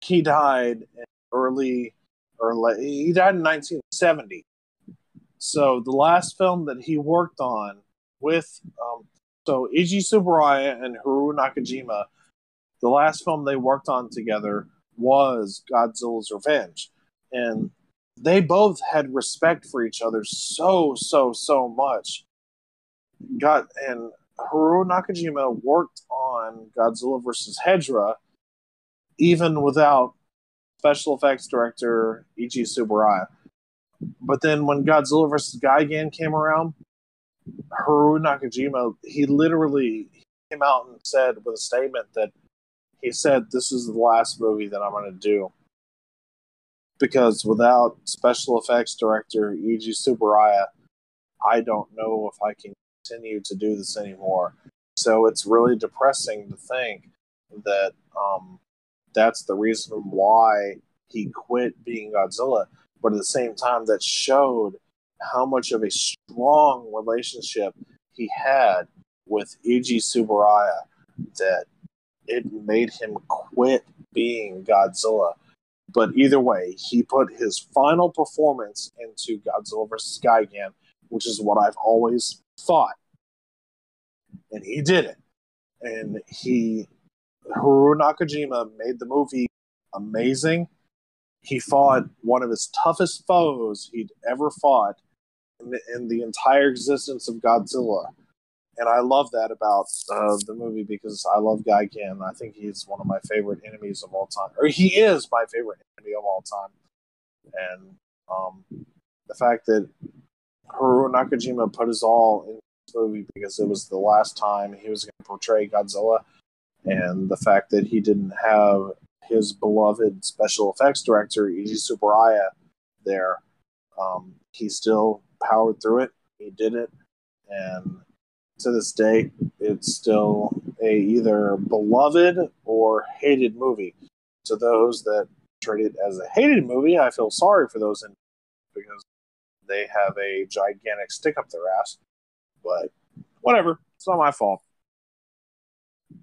he died in early or late, he died in 1970 so the last film that he worked on with um, so Eiji Tsuburaya and Haruo Nakajima, the last film they worked on together was Godzilla's Revenge, and they both had respect for each other so so so much. Got and Haruo Nakajima worked on Godzilla vs. Hedorah even without special effects director Eiji Tsuburaya. But then when Godzilla vs. Gigan came around, Haruo Nakajima, he literally came out and said with a statement that he said, This is the last movie that I'm going to do. Because without special effects director Eiji Tsuburaya, I don't know if I can continue to do this anymore. So it's really depressing to think that um, that's the reason why he quit being Godzilla. But at the same time, that showed how much of a strong relationship he had with Eiji Tsuburaya that it made him quit being Godzilla. But either way, he put his final performance into Godzilla vs. Gigan, which is what I've always thought. And he did it. And he, Haruo Nakajima, made the movie amazing. He fought one of his toughest foes he'd ever fought in the, in the entire existence of Godzilla. And I love that about uh, the movie because I love Gigan. I think he's one of my favorite enemies of all time, or he is my favorite enemy of all time. And um, the fact that Haruo Nakajima put his all in this movie because it was the last time he was going to portray Godzilla, and the fact that he didn't have his beloved special effects director Eiji Tsuburaya there, um, he still powered through it. He did it, and to this day, it's still a either beloved or hated movie. To those that treat it as a hated movie, I feel sorry for those in because they have a gigantic stick up their ass. But whatever, it's not my fault.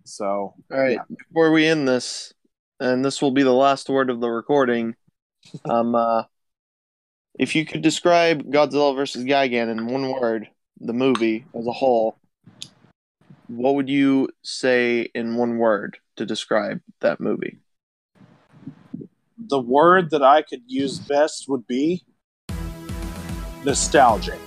So, all right. Yeah. Before we end this, and this will be the last word of the recording, um, uh, if you could describe Godzilla versus Gigan in one word, the movie as a whole, what would you say in one word to describe that movie? The word that I could use best would be nostalgic.